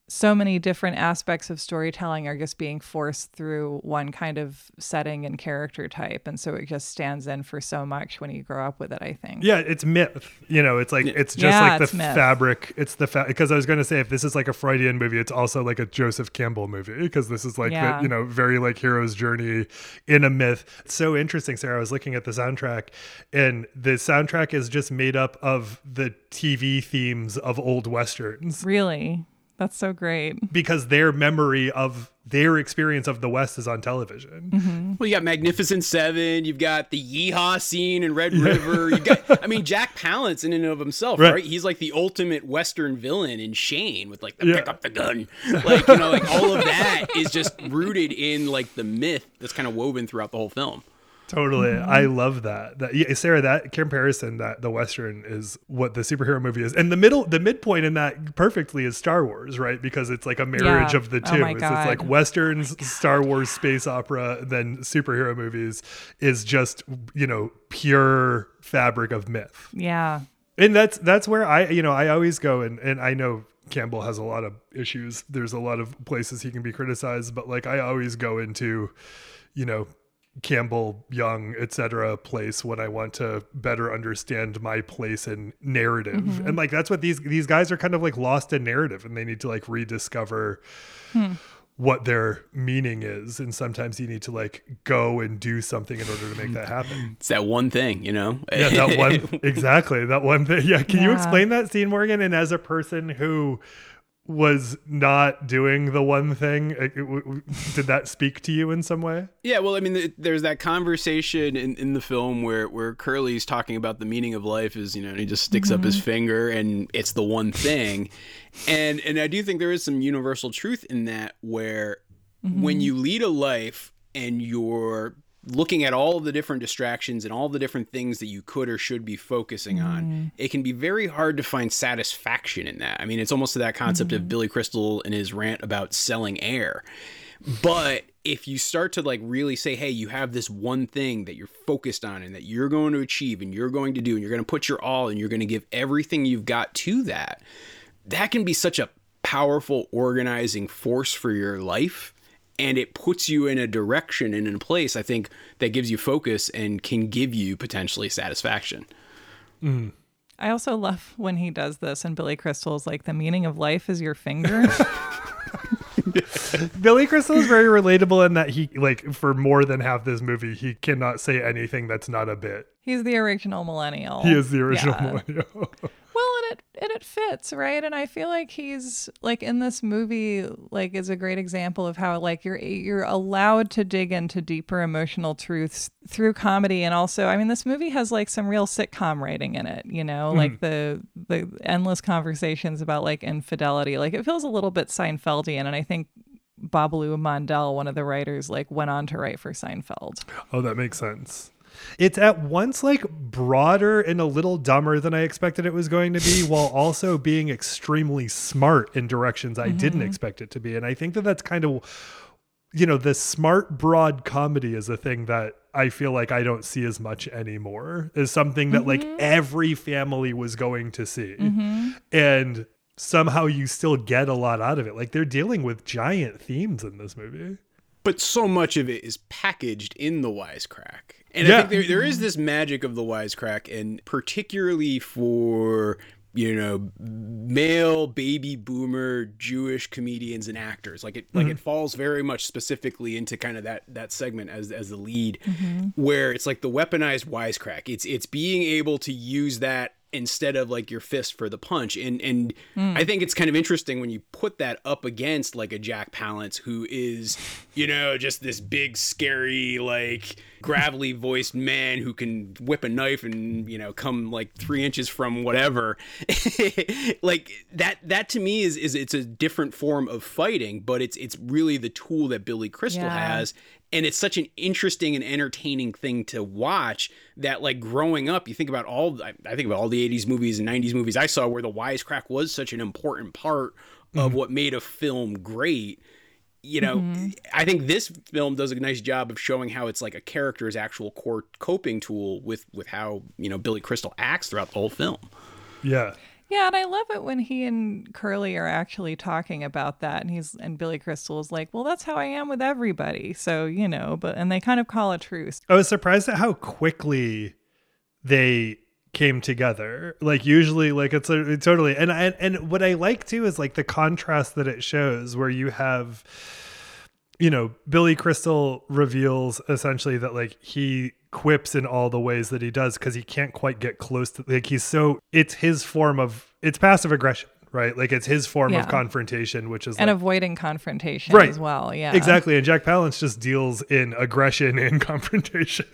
Speaker 2: so many different aspects of storytelling are just being forced through one kind of setting and character type. And so it just stands in for so much when you grow up with it i think.
Speaker 1: Yeah it's myth you know it's like it's just yeah, like the fabric it's the fa- because i was going to say if this is like a freudian movie it's also like a joseph campbell movie because this is like yeah. the you know very like hero's journey in a myth. It's so interesting sarah i was looking at the soundtrack and the soundtrack is just made up of the tv themes of old westerns.
Speaker 2: Really that's so great.
Speaker 1: Because their memory of their experience of the West is on television.
Speaker 3: Mm-hmm. Well, you got Magnificent Seven, you've got the Yeehaw scene in Red River. You got, I mean, Jack Palance in and of himself, right. right? He's like the ultimate Western villain in Shane with like the yeah. pick up the gun, like you know, like all of that is just rooted in like the myth that's kind of woven throughout the whole film.
Speaker 1: Totally. Mm-hmm. I love that. That yeah, Sarah, that comparison that the Western is what the superhero movie is. And the middle the midpoint in that perfectly is Star Wars, right? Because it's like a marriage yeah. of the oh two. Oh it's, it's, like Westerns, oh Star Wars space opera, then superhero movies is just, you know, pure fabric of myth.
Speaker 2: Yeah.
Speaker 1: And that's that's where I you know, I always go and and I know Campbell has a lot of issues. There's a lot of places he can be criticized, but like I always go into, you know, Campbell, Jung, etc. place when I want to better understand my place in narrative. Mm-hmm. And like that's what these these guys are kind of like lost in narrative and they need to like rediscover hmm. what their meaning is. And sometimes you need to like go and do something in order to make that happen.
Speaker 3: It's that one thing, you know?
Speaker 1: yeah, that one exactly. That one thing. Yeah. Can yeah. you explain that scene, Morgan? And as a person who was not doing the one thing. Uh, it- it did that speak to you in some way?
Speaker 3: Yeah, well, I mean, th- there's that conversation in, in the film where, where Curly's talking about the meaning of life is, you know, and he just sticks up his mm-hmm. finger and it's the one thing. and and I do think there is some universal truth in that where mm-hmm. when you lead a life and you're looking at all of the different distractions and all the different things that you could or should be focusing on, mm-hmm. it can be very hard to find satisfaction in that. I mean, it's almost to that concept of mm-hmm. Billy Crystal and his rant about selling air. But if you start to like really say, hey, you have this one thing that you're focused on and that you're going to achieve and you're going to do and you're going to put your all and you're going to give everything you've got to that, that can be such a powerful organizing force for your life. And it puts you in a direction and in a place, I think, that gives you focus and can give you potentially satisfaction. Mm.
Speaker 2: I also love when he does this and Billy Crystal's like the meaning of life is your finger.
Speaker 1: Billy Crystal is very relatable in that he like for more than half this movie he cannot say anything that's not a bit.
Speaker 2: He's the original millennial.
Speaker 1: He is the original
Speaker 2: Yeah.
Speaker 1: millennial.
Speaker 2: Well, and it and it fits, right? And I feel like he's like in this movie, like is a great example of how like you're you're allowed to dig into deeper emotional truths through comedy, and also, I mean, this movie has like some real sitcom writing in it. You know, like mm. the the endless conversations about like infidelity. Like it feels a little bit Seinfeldian, and I think. Babaloo Mandel, one of the writers, like went on to write for Seinfeld.
Speaker 1: Oh, that makes sense. It's at once like broader and a little dumber than I expected it was going to be, while also being extremely smart in directions I didn't mm-hmm. expect it to be. And I think that that's kind of, you know, the smart, broad comedy is a thing that I feel like I don't see as much anymore, is something that like mm-hmm. every family was going to see. Mm-hmm. And somehow you still get a lot out of it. Like they're dealing with giant themes in this movie.
Speaker 3: but so much of it is packaged in the wisecrack. And
Speaker 1: Yeah.
Speaker 3: I think there, there is this magic of the wisecrack, and particularly for you know male baby boomer Jewish comedians and actors, like it like mm-hmm. it falls very much specifically into kind of that that segment as as the lead, mm-hmm. where it's like the weaponized wisecrack. It's it's being able to use that instead of like your fist for the punch. And and hmm. i think it's kind of interesting when you put that up against like a jack palance who is you know just this big scary like gravelly voiced man who can whip a knife and you know come like three inches from whatever. Like that that to me is is it's a different form of fighting but it's it's really the tool that billy crystal
Speaker 2: Yeah.
Speaker 3: has and it's such an interesting and entertaining thing to watch that like growing up you think about all I think about all the 80s movies and 90s movies I saw where the wisecrack was such an important part of mm-hmm. what made a film great. You know mm-hmm. I think this film does a nice job of showing how it's like a character's actual core coping tool with with how you know Billy Crystal acts throughout the whole film.
Speaker 1: Yeah.
Speaker 2: Yeah, and I love it when he and Curly are actually talking about that, and he's and Billy Crystal is like, "Well, that's how I am with everybody." So you know, but and they kind of call a truce.
Speaker 1: I was surprised at how quickly they came together. Like usually, like it's a, totally. And and and what I like too is like the contrast that it shows, where you have, you know, Billy Crystal reveals essentially that like he quips in all the ways that he does because he can't quite get close to like he's so it's his form of it's passive aggression right like it's his form
Speaker 2: Yeah.
Speaker 1: of confrontation which is
Speaker 2: and
Speaker 1: like,
Speaker 2: avoiding confrontation
Speaker 1: Right.
Speaker 2: as well. Yeah,
Speaker 1: exactly and jack palance just deals in aggression and confrontation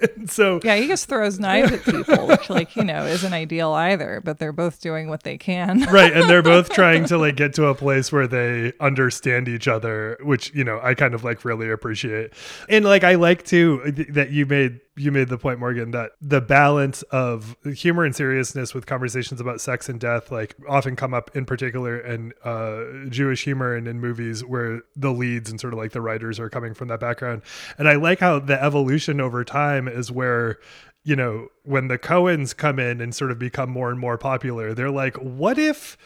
Speaker 1: and so
Speaker 2: Yeah, he just throws knives at people, which like you know isn't ideal either. But they're both doing what they can.
Speaker 1: right and they're both trying to like get to a place where they understand each other which you know i kind of like really appreciate and like i like too th- that you made you made the point morgan that the balance of humor and seriousness with conversations about sex and death like often come up in particular in uh jewish humor and in movies where the leads and sort of like the writers are coming from that background. And i like how the evolution over time is where you know, when the Coens come in and sort of become more and more popular, they're like, what if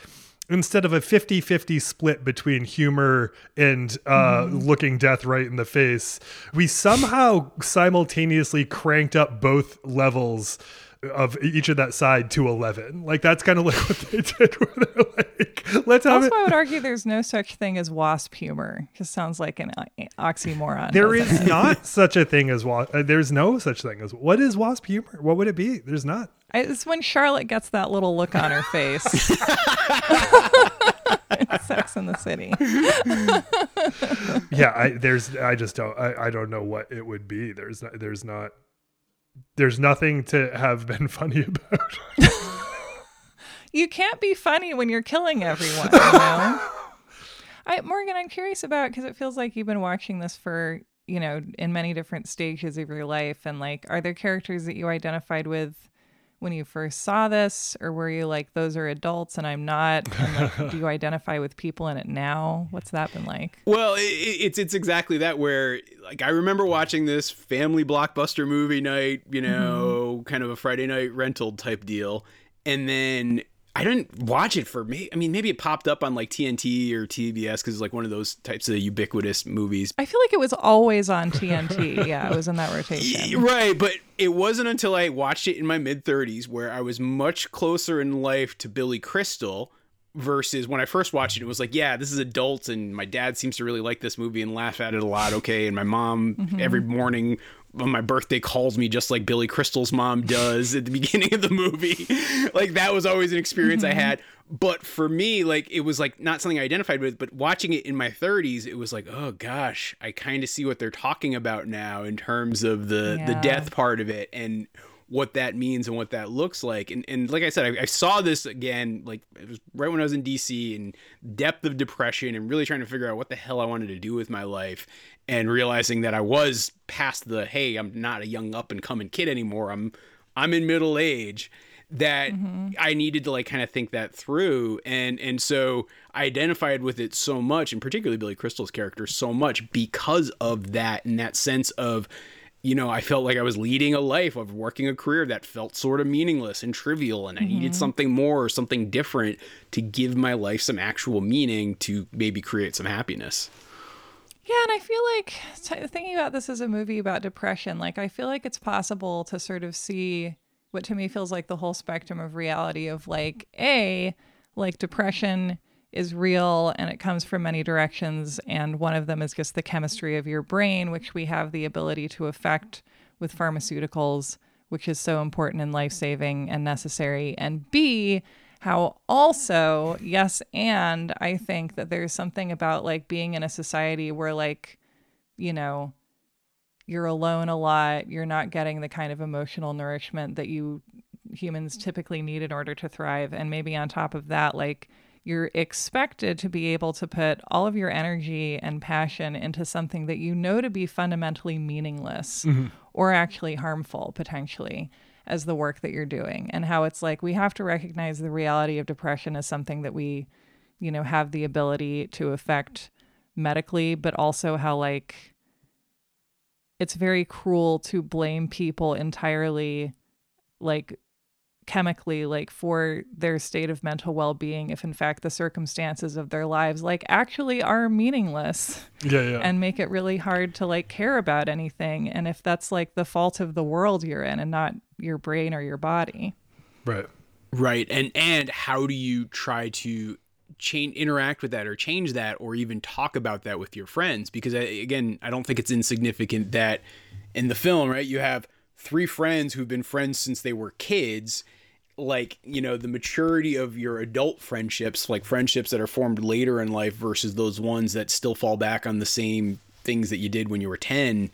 Speaker 1: instead of a 50 50 split between humor and uh, looking death right in the face, we somehow simultaneously cranked up both levels of each of that side to 11 like that's kind of like what they did where they're like let's have
Speaker 2: Also,
Speaker 1: it
Speaker 2: I would argue there's no such thing as wasp humor. Just sounds like an oxymoron.
Speaker 1: There
Speaker 2: doesn't it?
Speaker 1: not such a thing as wasp. Uh, there's no such thing as what is wasp humor? What would it be? There's not.
Speaker 2: It's when Charlotte gets that little look on her face. Sex in the City.
Speaker 1: yeah, I there's I just don't I, I don't know what it would be. There's not, there's not there's nothing to have been funny about.
Speaker 2: you can't be funny when you're killing everyone, you know? I Morgan, I'm curious about because it feels like you've been watching this for, you know, in many different stages of your life and like are there characters that you identified with when you first saw this or were you like those are adults and i'm not and like, do you identify with people in it now? What's that been like?
Speaker 3: Well it, it's it's exactly that where like i remember watching this family blockbuster movie night you know mm-hmm. kind of a friday night rental type deal. And then I didn't watch it for me. I mean, maybe it popped up on like TNT or TBS because it's like one of those types of ubiquitous movies.
Speaker 2: I feel like it was always on TNT. yeah, it was in that rotation.
Speaker 3: Yeah, Right, but it wasn't until I watched it in my mid 30s where I was much closer in life to Billy Crystal versus when I first watched it, it was like, yeah, this is adult, and my dad seems to really like this movie and laugh at it a lot. Okay, and my mom mm-hmm. every morning on my birthday calls me just like Billy Crystal's mom does at the beginning of the movie. like that was always an experience mm-hmm. I had. But for me, like it was like not something I identified with, but watching it in my 30s, it was like, oh gosh, I kind of see what they're talking about now in terms of the yeah. the death part of it and what that means and what that looks like. And and like I said, I, I, saw this again, like it was right when I was in DC and depth of depression and really trying to figure out what the hell I wanted to do with my life and realizing that I was past the hey, I'm not a young up and coming kid anymore. I'm I'm in middle age that mm-hmm. I needed to like kind of think that through and and so I identified with it so much and particularly Billy Crystal's character so much because of that and that sense of you know, I felt like I was leading a life of working a career that felt sort of meaningless and trivial, and I mm-hmm. needed something more or something different to give my life some actual meaning to maybe create some happiness.
Speaker 2: Yeah, and I feel like t- thinking about this as a movie about depression, like I feel like it's possible to sort of see what to me feels like the whole spectrum of reality of like a like depression is real and it comes from many directions. And one of them is just the chemistry of your brain, which we have the ability to affect with pharmaceuticals, which is so important and life saving and necessary. And B, how also, yes, and I think that there's something about like being in a society where, like, you know, you're alone a lot, you're not getting the kind of emotional nourishment that you humans typically need in order to thrive. And maybe on top of that, like, you're expected to be able to put all of your energy and passion into something that you know to be fundamentally meaningless mm-hmm. or actually harmful potentially as the work that you're doing and how it's like we have to recognize the reality of depression as something that we you know have the ability to affect medically but also how like it's very cruel to blame people entirely like chemically like for their state of mental well-being if in fact the circumstances of their lives like actually are meaningless
Speaker 1: yeah, yeah.
Speaker 2: and make it really hard to like care about anything. And if that's like the fault of the world you're in and not your brain or your body.
Speaker 1: Right.
Speaker 3: Right. And and how do you try to change interact with that or change that or even talk about that with your friends? Because uh, again i don't think it's insignificant that in the film right you have three friends who've been friends since they were kids like you know the maturity of your adult friendships like friendships that are formed later in life versus those ones that still fall back on the same things that you did when you were 10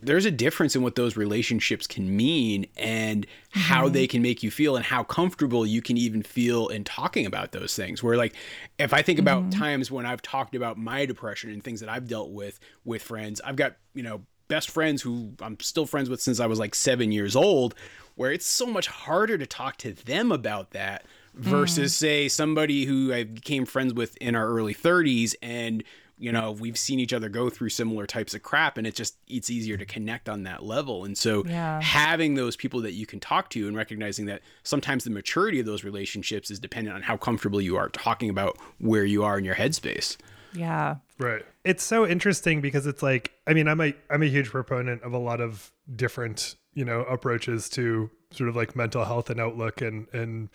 Speaker 3: there's a difference in what those relationships can mean and mm-hmm. how they can make you feel and how comfortable you can even feel in talking about those things where like if i think about mm-hmm. times when i've talked about my depression and things that i've dealt with with friends i've got you know best friends who i'm still friends with since i was like seven years old where it's so much harder to talk to them about that versus mm. say somebody who I became friends with in our early 30s and you know we've seen each other go through similar types of crap and it's just it's easier to connect on that level and so yeah. having those people that you can talk to and recognizing that sometimes the maturity of those relationships is dependent on how comfortable you are talking about where you are in your headspace
Speaker 2: yeah
Speaker 1: right it's so interesting because it's like i mean i'm a i'm a huge proponent of a lot of different you know approaches to sort of like mental health and outlook and and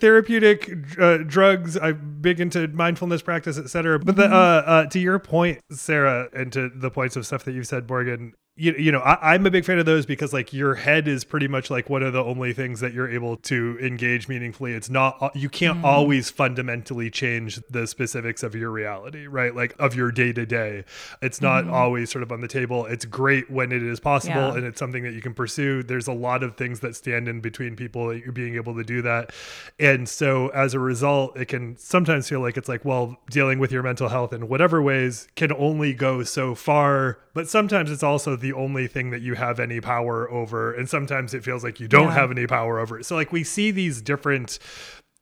Speaker 1: therapeutic uh, drugs i'm big into mindfulness practice etc but the, mm-hmm. uh, uh, to your point sarah and to the points of stuff that you've said morgan you, you know I, i'm a big fan of those because like your head is pretty much like one of the only things that you're able to engage meaningfully it's not you can't mm. always fundamentally change the specifics of your reality right like of your day to day it's not mm. always sort of on the table it's great when it is possible yeah. and it's something that you can pursue there's a lot of things that stand in between people being able to do that and so as a result it can sometimes feel like it's like well dealing with your mental health in whatever ways can only go so far but sometimes it's also the only thing that you have any power over and sometimes it feels like you don't yeah. have any power over it so like we see these different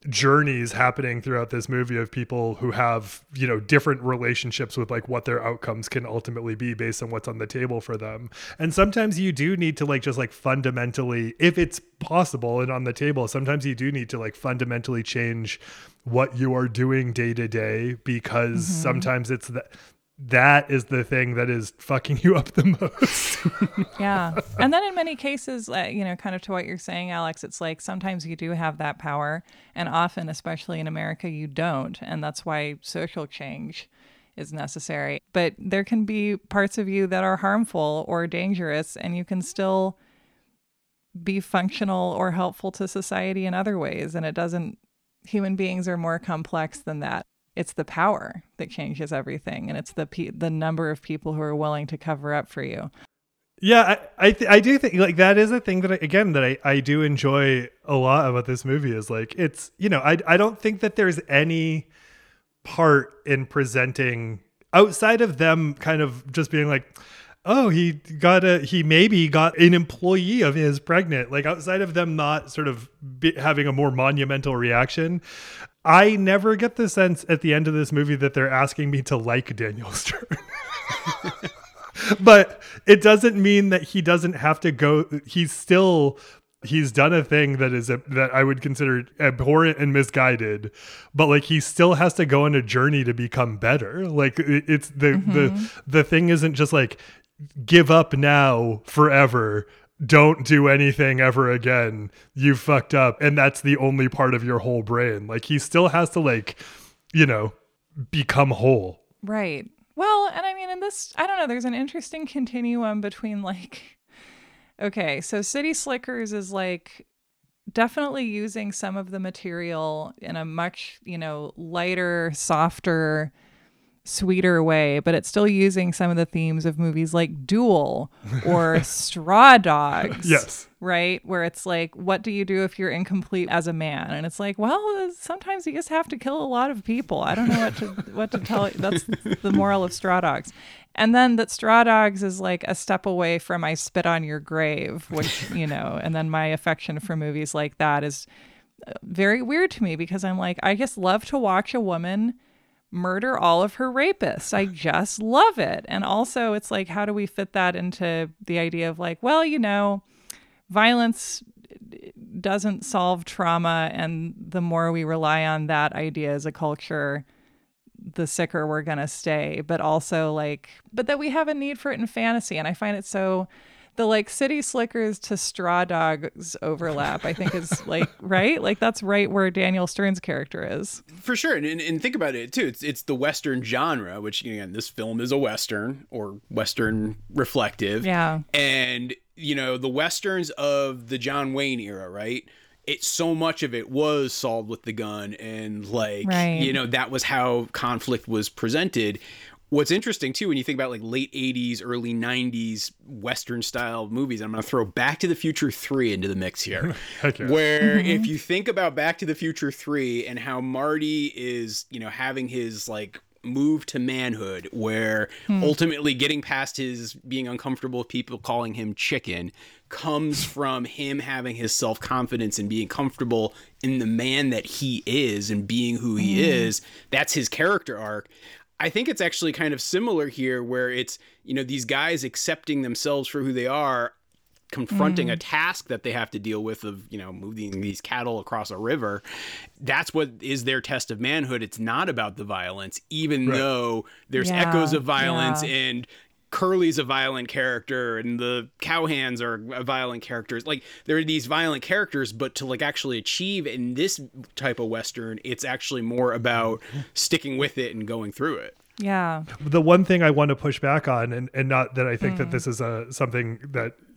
Speaker 1: journeys happening throughout this movie of people who have you know different relationships with like what their outcomes can ultimately be based on what's on the table for them and sometimes you do need to like just like fundamentally if it's possible and on the table sometimes you do need to like fundamentally change what you are doing day to day because mm-hmm. sometimes it's that that is the thing that is fucking you up the most.
Speaker 2: yeah. And then in many cases, uh, you know, kind of to what you're saying, Alex, it's like sometimes you do have that power, and often, especially in America, you don't. And that's why social change is necessary. But there can be parts of you that are harmful or dangerous, and you can still be functional or helpful to society in other ways. And it doesn't, human beings are more complex than that it's the power that changes everything and it's the pe- the number of people who are willing to cover up for you.
Speaker 1: Yeah i I, th- I do think like that is a thing that I, again that I, I do enjoy a lot about this movie is like it's you know I, I don't think that there's any part in presenting outside of them kind of just being like oh he got a he maybe got an employee of his pregnant like outside of them not sort of be, having a more monumental reaction I never get the sense at the end of this movie that they're asking me to like Daniel Stern. but it doesn't mean that he doesn't have to go he's still he's done a thing that is a, that I would consider abhorrent and misguided, but like he still has to go on a journey to become better. Like it's the mm-hmm. the the thing isn't just like give up now forever don't do anything ever again. You fucked up. And that's the only part of your whole brain. Like he still has to like, you know, become whole.
Speaker 2: Right. Well, and I mean in this I don't know, there's an interesting continuum between like okay, so City Slickers is like definitely using some of the material in a much, you know, lighter, softer sweeter way, but it's still using some of the themes of movies like Duel or Straw Dogs.
Speaker 1: Yes.
Speaker 2: Right? Where it's like, what do you do if you're incomplete as a man? And it's like, well, sometimes you just have to kill a lot of people. I don't know what to what to tell you. That's the moral of Straw Dogs. And then that Straw Dogs is like a step away from I Spit on Your Grave, which, you know, and then my affection for movies like that is uh, very weird to me because I'm like, I just love to watch a woman murder all of her rapists. I just love it. And also, it's like, how do we fit that into the idea of like, well, you know, violence doesn't solve trauma. And the more we rely on that idea as a culture, the sicker we're going to stay. But also, like, but that we have a need for it in fantasy. And I find it so the like city slickers to straw dogs overlap i think is like right? Like that's right where daniel stern's character is.
Speaker 3: For sure and, and, think about it too. It's it's the western genre which again this film is a western or western reflective.
Speaker 2: Yeah.
Speaker 3: And you know the westerns of the john wayne era right? It so much of it was solved with the gun and like right. you know that was how conflict was presented What's interesting too, when you think about like late 80s, early 90s Western style movies, I'm going to throw Back to the Future 3 into the mix here. okay. Where mm-hmm. if you think about Back to the Future 3 and how Marty is, you know, having his like move to manhood where hmm. ultimately getting past his being uncomfortable with people calling him chicken comes from him having his self-confidence and being comfortable in the man that he is and being who he mm. is that's his character arc I think it's actually kind of similar here where it's, you know, these guys accepting themselves for who they are, confronting mm. a task that they have to deal with of, you know, moving these cattle across a river. That's what is their test of manhood. It's not about the violence, even right. though there's yeah, echoes of violence yeah. and, Curly's a violent character and the cowhands are violent characters. Like there are these violent characters, but to like actually achieve in this type of western, it's actually more about sticking with it and going through it.
Speaker 2: Yeah.
Speaker 1: The one thing I want to push back on, and, and not that I think
Speaker 2: Mm.
Speaker 1: that this is a something that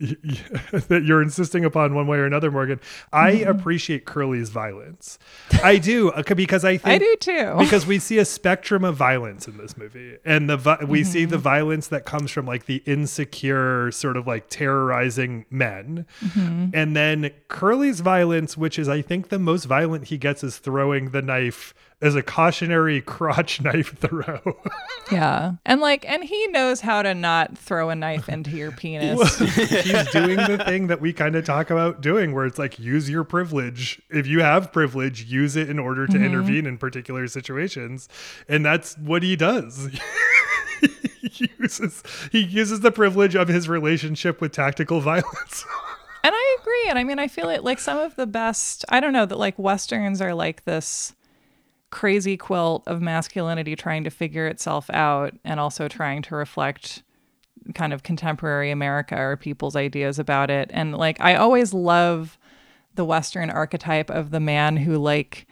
Speaker 1: that you're insisting upon one way or another, Morgan. I
Speaker 2: Mm-hmm.
Speaker 1: appreciate Curly's violence. I do uh, because I think
Speaker 2: I do too.
Speaker 1: because we see a spectrum of violence in this movie and the vi- we see
Speaker 2: Mm-hmm.
Speaker 1: the violence that comes from like the insecure sort of like terrorizing men
Speaker 2: Mm-hmm.
Speaker 1: and then curly's violence which is i think the most violent he gets is throwing the knife as a cautionary crotch knife throw
Speaker 2: yeah. And like and he knows how to not throw a knife into your penis.
Speaker 1: he's doing the thing that we kind of talk about doing where it's like use your privilege if you have privilege use it in order to mm-hmm. intervene in particular situations and that's what he does he uses he uses the privilege of his relationship with tactical violence
Speaker 2: And I agree. And I mean, I feel it like some of the best, I don't know, that like Westerns are like this crazy quilt of masculinity trying to figure itself out and also trying to reflect kind of contemporary America or people's ideas about it. And like, I always love the Western archetype of the man who like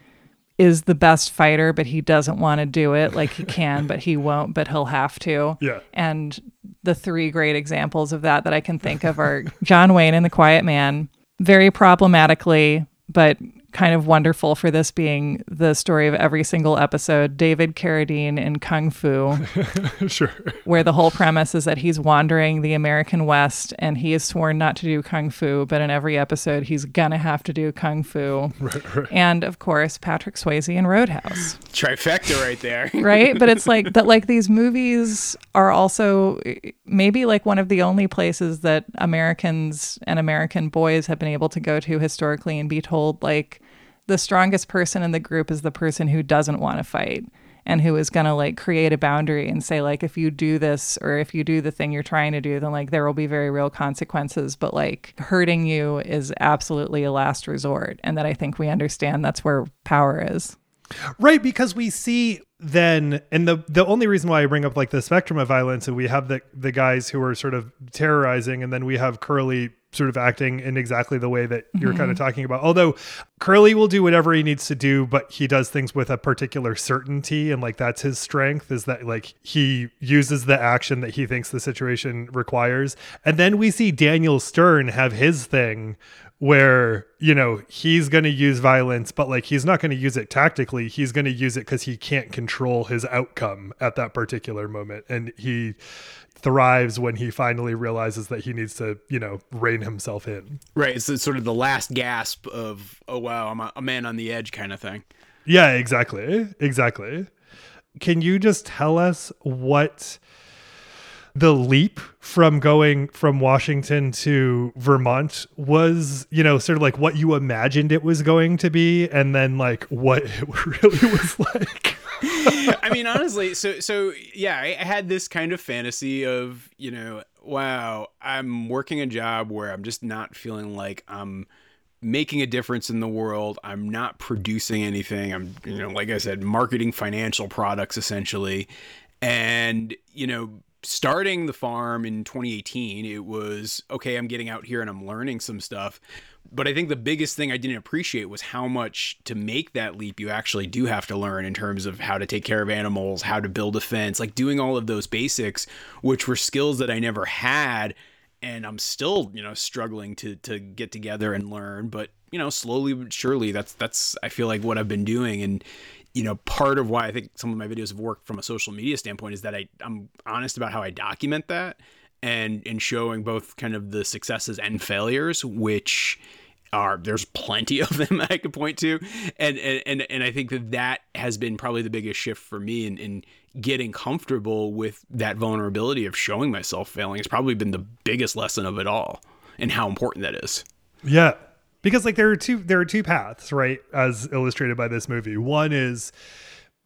Speaker 2: is the best fighter, but he doesn't want to do it. Like he can, but he won't, but he'll have to.
Speaker 1: Yeah.
Speaker 2: And the three great examples of that that I can think of are John Wayne in The Quiet Man, very problematically, but kind of wonderful for this being the story of every single episode. David Carradine in Kung Fu,
Speaker 1: sure
Speaker 2: where the whole premise is that he's wandering the American West and he is sworn not to do Kung Fu, but in every episode he's gonna have to do Kung Fu. Right, right. And of course, Patrick Swayze in Roadhouse
Speaker 3: Trifecta right there.
Speaker 2: right but it's like that like these movies are also maybe like one of the only places that americans and american boys have been able to go to historically and be told like the strongest person in the group is the person who doesn't want to fight and who is going to like create a boundary and say like if you do this or if you do the thing you're trying to do then like there will be very real consequences. But like hurting you is absolutely a last resort and that i think we understand that's where power is.
Speaker 1: Right because we see then and the the only reason why i bring up like the spectrum of violence and we have the the guys who are sort of terrorizing and then we have curly sort of acting in exactly the way that you're kind of mm-hmm. talking about. Although curly will do whatever he needs to do but he does things with a particular certainty and like that's his strength is that like he uses the action that he thinks the situation requires. And then we see daniel stern have his thing where you know he's going to use violence but like he's not going to use it tactically. He's going to use it because he can't control his outcome at that particular moment. And he thrives when he finally realizes that he needs to you know rein himself in
Speaker 3: Right. It's, sort of the last gasp of, oh, wow, I'm a, a man on the edge kind of thing.
Speaker 1: yeah exactly exactly can you just tell us what the leap from going from Washington to Vermont was, you know, sort of like what you imagined it was going to be, and then like what it really was like.
Speaker 3: I mean, honestly, so so yeah, I had this kind of fantasy of you know, wow, I'm working a job where I'm just not feeling like I'm making a difference in the world. I'm not producing anything. I'm you know, like I said, marketing financial products essentially, and you know. Starting the farm in 2018, it was okay. I'm getting out here and I'm learning some stuff. But I think the biggest thing I didn't appreciate was how much to make that leap you actually do have to learn in terms of how to take care of animals, how to build a fence, like doing all of those basics, which were skills that I never had. And I'm still, you know, struggling to to get together and learn. But you know, slowly but surely, that's that's I feel like what I've been doing. And you know, part of why I think some of my videos have worked from a social media standpoint is that I I'm honest about how I document that and and showing both kind of the successes and failures, which are there's plenty of them I could point to, and and and, and I think that that has been probably the biggest shift for me in, in getting comfortable with that vulnerability of showing myself failing. It's probably been the biggest lesson of it all, and how important that is.
Speaker 1: Yeah. Because like there are two there are two paths, right? As illustrated by this movie. One is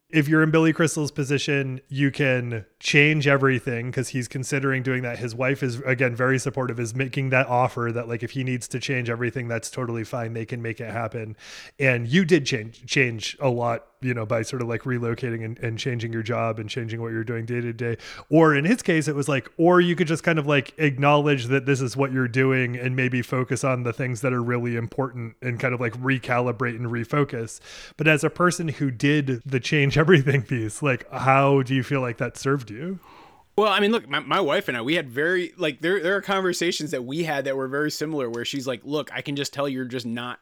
Speaker 1: if you're in Billy Crystal's position, you can change everything because he's considering doing that. His wife is again very supportive, is making that offer that like if he needs to change everything, that's totally fine. They can make it happen. And you did change change a lot, you know, by sort of like relocating and, and changing your job and changing what you're doing day to day. Or in his case, it was like, or you could just kind of like acknowledge that this is what you're doing and maybe focus on the things that are really important and kind of like recalibrate and refocus. But as a person who did the change everything piece, like how do you feel like that served you?
Speaker 3: Well, I mean, look, my, my wife and I, we had very like there there are conversations that we had that were very similar where she's like, "Look, I can just tell you're just not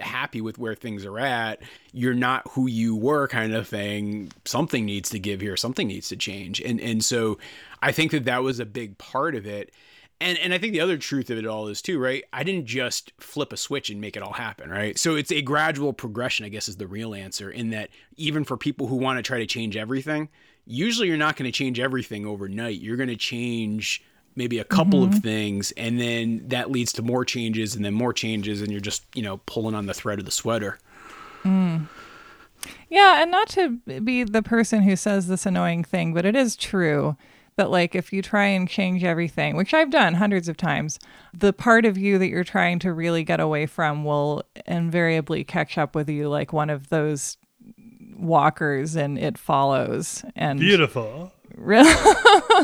Speaker 3: happy with where things are at. You're not who you were kind of thing. Something needs to give here. Something needs to change." And and so I think that that was a big part of it. And and I think the other truth of it all is too, right? I didn't just flip a switch and make it all happen, right? So it's a gradual progression, I guess is the real answer in that even for people who want to try to change everything, usually you're not going to change everything overnight. You're going to change maybe a couple mm-hmm. of things and then that leads to more changes and then more changes and you're just, you know, pulling on the thread of the sweater.
Speaker 2: Mm. Yeah, and not to be the person who says this annoying thing, but it is true that like if you try and change everything, which I've done hundreds of times, the part of you that you're trying to really get away from will invariably catch up with you like one of those walkers and it follows and
Speaker 1: beautiful.
Speaker 2: Really?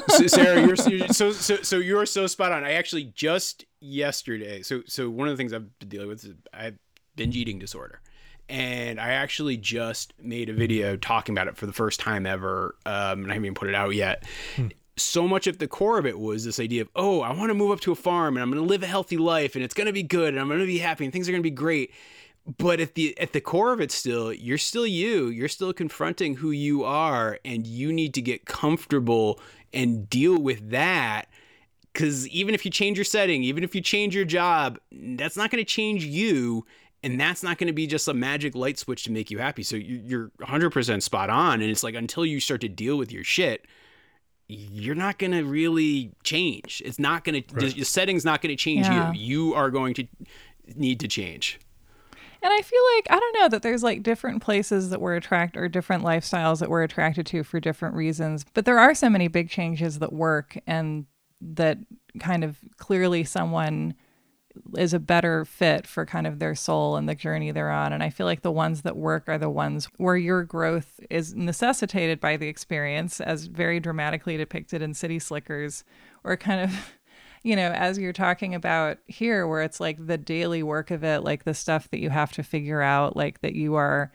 Speaker 3: So, sarah you're so, so so you're so spot on. I actually just yesterday so so one of the things i've been dealing with is i have binge eating disorder. And i actually just made a video talking about it for the first time ever um, and i haven't even put it out yet. Hmm. so much at the core of it was this idea of oh i want to move up to a farm and i'm going to live a healthy life and it's going to be good and i'm going to be happy and things are going to be great but at the at the core of it still you're still you. You're still confronting who you are and you need to get comfortable and deal with that because even if you change your setting even if you change your job that's not going to change you and that's not going to be just a magic light switch to make you happy. So you're 100% spot on and it's like until you start to deal with your shit you're not going to really change. It's not going right. to the setting's not going to change yeah. you you are going to need to change
Speaker 2: and I feel like I don't know that there's like different places that we're attracted or different lifestyles that we're attracted to for different reasons. But there are so many big changes that work and that kind of clearly someone is a better fit for kind of their soul and the journey they're on. And I feel like the ones that work are the ones where your growth is necessitated by the experience, as very dramatically depicted in City Slickers, or kind of you know, as you're talking about here, where it's like the daily work of it, like the stuff that you have to figure out, like that you are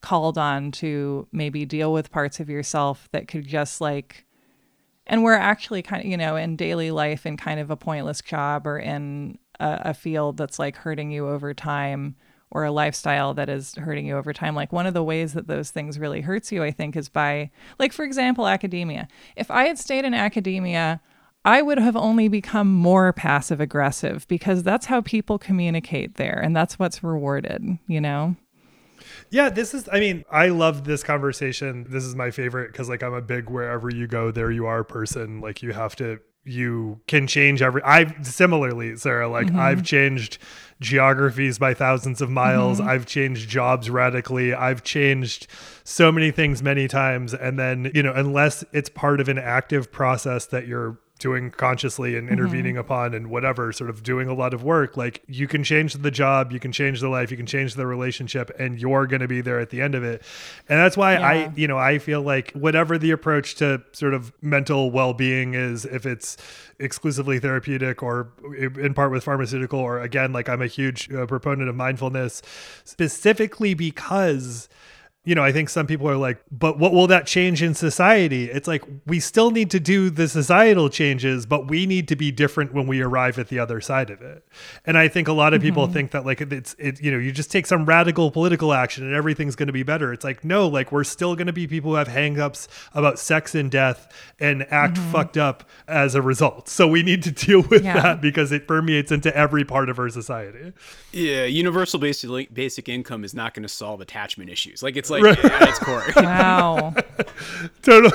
Speaker 2: called on to maybe deal with parts of yourself that could just like, and we're actually kind of, you know, in daily life in kind of a pointless job or in a, a field that's like hurting you over time or a lifestyle that is hurting you over time. Like one of the ways that those things really hurts you, I think, is by, like, for example, academia. If I had stayed in academia, I would have only become more passive aggressive because that's how people communicate there and that's what's rewarded, you know?
Speaker 1: Yeah, this is, I mean, I love this conversation. This is my favorite because, like, I'm a big wherever you go, there you are person. Like, you have to, you can change every, I've similarly, Sarah, like, mm-hmm. I've changed geographies by thousands of miles. Mm-hmm. I've changed jobs radically. I've changed so many things many times. And then, you know, unless it's part of an active process that you're doing consciously and intervening mm-hmm. upon and whatever sort of doing a lot of work like you can change the job you can change the life you can change the relationship and you're going to be there at the end of it and that's why yeah. i you know i feel like whatever the approach to sort of mental well-being is if it's exclusively therapeutic or in part with pharmaceutical or again like i'm a huge uh, proponent of mindfulness specifically because you know, I think some people are like, but what will that change in society? It's like we still need to do the societal changes, but we need to be different when we arrive at the other side of it. And I think a lot of people mm-hmm. think that like it's it you know, you just take some radical political action and everything's going to be better. It's like no, like we're still going to be people who have hangups about sex and death and act mm-hmm. fucked up as a result. So we need to deal with yeah. that because it permeates into every part of our society.
Speaker 3: Yeah, universal basic basic income is not going to solve attachment issues. Like it's like right. at its core.
Speaker 2: Wow.
Speaker 1: total,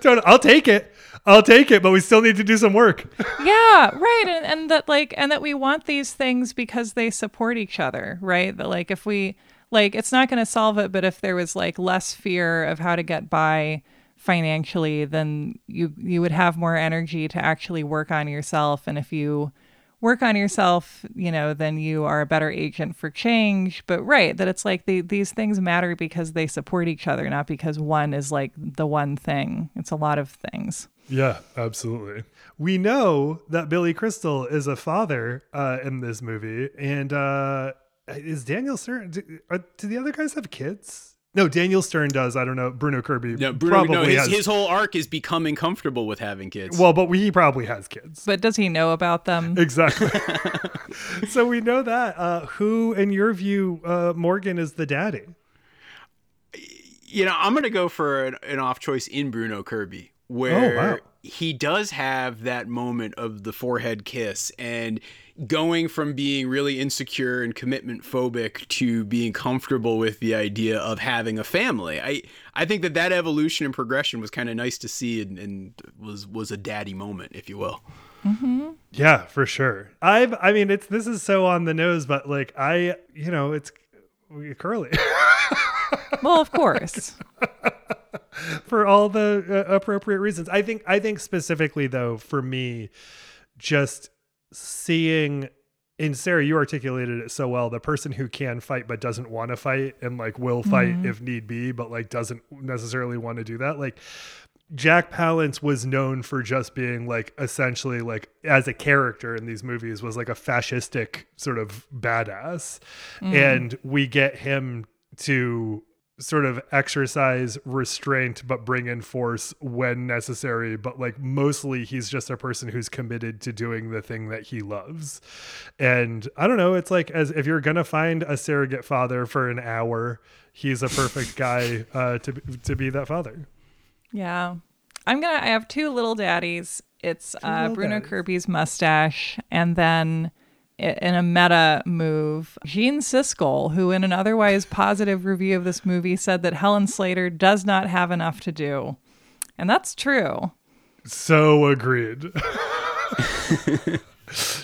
Speaker 1: total. I'll take it. I'll take it, but we still need to do some work.
Speaker 2: yeah, right. And, and that like, and that we want these things because they support each other, right? That like, if we like, it's not going to solve it, but if there was like less fear of how to get by financially, then you you would have more energy to actually work on yourself. And if you work on yourself, you know, then you are a better agent for change. But right, that it's like the, these things matter because they support each other, not because one is like the one thing. It's a lot of things.
Speaker 1: Yeah, absolutely. We know that Billy Crystal is a father uh, in this movie, and uh, is Daniel Stern? Do, are, do the other guys have kids? No, Daniel Stern does. I don't know. Bruno Kirby.
Speaker 3: No, Bruno.
Speaker 1: probably
Speaker 3: No, his,
Speaker 1: has.
Speaker 3: his whole arc is becoming comfortable with having kids.
Speaker 1: well, but he probably has kids.
Speaker 2: But does he know about them?
Speaker 1: Exactly. so we know that. Uh, who, in your view, uh, Morgan is the daddy?
Speaker 3: you know, I'm gonna go for an, an off choice in Bruno Kirby, where
Speaker 1: Oh, wow.
Speaker 3: He does have that moment of the forehead kiss and going from being really insecure and commitment phobic to being comfortable with the idea of having a family. I I think that that evolution and progression was kind of nice to see and, and was was a daddy moment, if you will. Mm-hmm.
Speaker 1: Yeah, for sure. I've. I mean, it's this is so on the nose, but like I, you know, it's curly
Speaker 2: well, of course.
Speaker 1: for all the uh, appropriate reasons. I think. I think specifically though, for me, just seeing. And Sarah, you articulated it so well. The person who can fight but doesn't want to fight and like will fight if need be, but like doesn't necessarily want to do that. Like Jack Palance was known for just being like essentially like as a character in these movies was like a fascistic sort of badass. And we get him to sort of exercise restraint but bring in force when necessary but like mostly he's just a person who's committed to doing the thing that he loves and i don't know it's like as if you're gonna find a surrogate father for an hour he's a perfect guy uh, to to be that father
Speaker 2: Yeah. I'm going to I have two little daddies. It's uh,
Speaker 1: little
Speaker 2: Bruno
Speaker 1: daddies.
Speaker 2: Kirby's mustache and then i- in a meta move, Gene Siskel, who in an otherwise positive review of this movie said that Helen Slater does not have enough to do. And that's true.
Speaker 1: So agreed.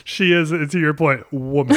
Speaker 1: she is, to your point, woman.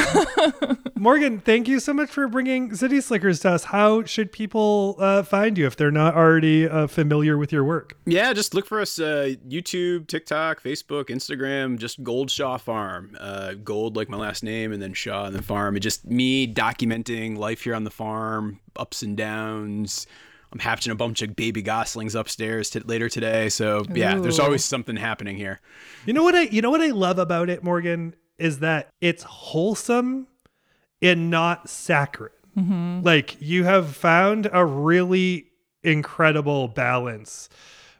Speaker 1: Morgan, thank you so much for bringing City Slickers to us. How should people uh, find you if they're not already uh, familiar with your work?
Speaker 3: Yeah, just look for us uh, YouTube, TikTok, Facebook, Instagram, just Gold Shaw Farm. Uh, gold like my last name, and then Shaw and then farm. It's just me documenting life here on the farm, ups and downs. I'm hatching a bunch of baby goslings upstairs t- later today. So yeah, there's always something happening here.
Speaker 1: You know what I you know what I love about it, Morgan, is that it's wholesome and not saccharine. Mm-hmm. Like you have found a really incredible balance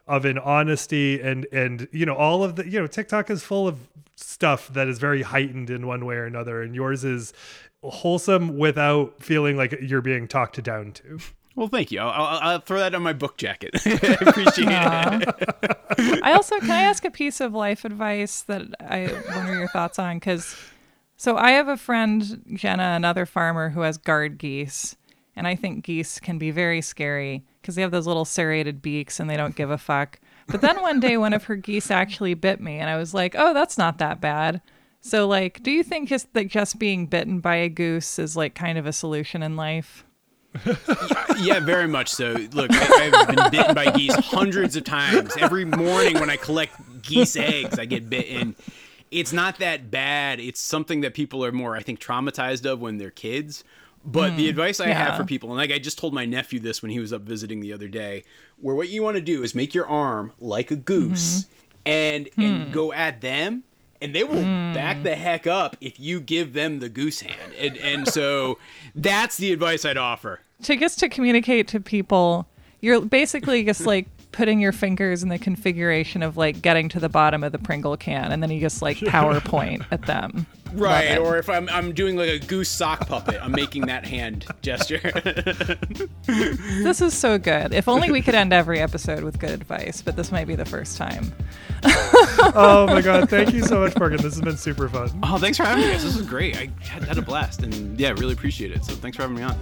Speaker 1: of an honesty and and you know all of the you know TikTok is full of stuff that is very heightened in one way or another and yours is wholesome without feeling like you're being talked down to.
Speaker 3: Well, thank you. I'll, I'll, I'll throw that on my book jacket. I appreciate it.
Speaker 2: I also can I ask a piece of life advice that I wonder your thoughts on because so I have a friend Jenna, another farmer who has guard geese, and I think geese can be very scary because they have those little serrated beaks and they don't give a fuck. But then one day, one of her geese actually bit me, and I was like, "Oh, that's not that bad." So, like, do you think just that just being bitten by a goose is like kind of a solution in life?
Speaker 3: Yeah, very much so. Look, I, I've been bitten by geese hundreds of times. Every morning when I collect geese eggs, I get bitten. It's not that bad. It's something that people are more, I think, traumatized of when they're kids. But the hmm. advice I have for people, and like I just told my nephew this when he was up visiting the other day, where what you want to do is make your arm like a goose mm-hmm. and and hmm. go at them and they will back hmm. the heck up if you give them the goose hand. And and so that's the advice I'd offer.
Speaker 2: to just to communicate to people you're basically just like putting your fingers in the configuration of like getting to the bottom of the pringle can and then you just like powerpoint at them
Speaker 3: Right, or if I'm I'm doing like a goose sock puppet, I'm making that hand gesture.
Speaker 2: this is so good if only we could end every episode with good advice but this might be the first time
Speaker 1: oh my god, thank you so much, Morgan. This has been super fun.
Speaker 3: oh, thanks for having me. This is great. I had, had a blast, and yeah, really appreciate it. So thanks for having me on.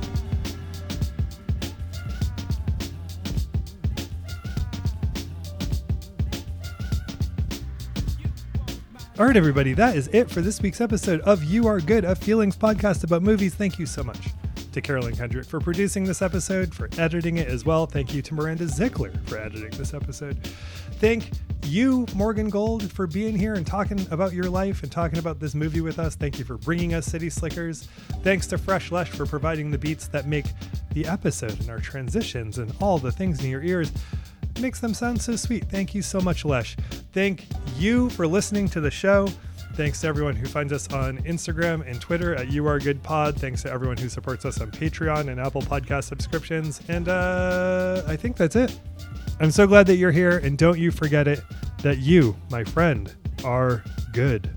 Speaker 1: All right, everybody, that is it for this week's episode of You Are Good, a feelings podcast about movies. Thank you so much to Carolyn Kendrick for producing this episode, for editing it as well. Thank you to Miranda Zickler for editing this episode. Thank you, Morgan Gold, for being here and talking about your life and talking about this movie with us. Thank you for bringing us City Slickers. Thanks to Fresh Lesh for providing the beats that make the episode and our transitions and all the things in your ears makes them sound so sweet. Thank you so much, Lesh. Thank you for listening to the show. Thanks to everyone who finds us on Instagram and Twitter at You Are Good Pod. Thanks to everyone who supports us on Patreon and Apple Podcast subscriptions. And uh, I think that's it. I'm so glad that you're here. And don't you forget it that you, my friend, are good.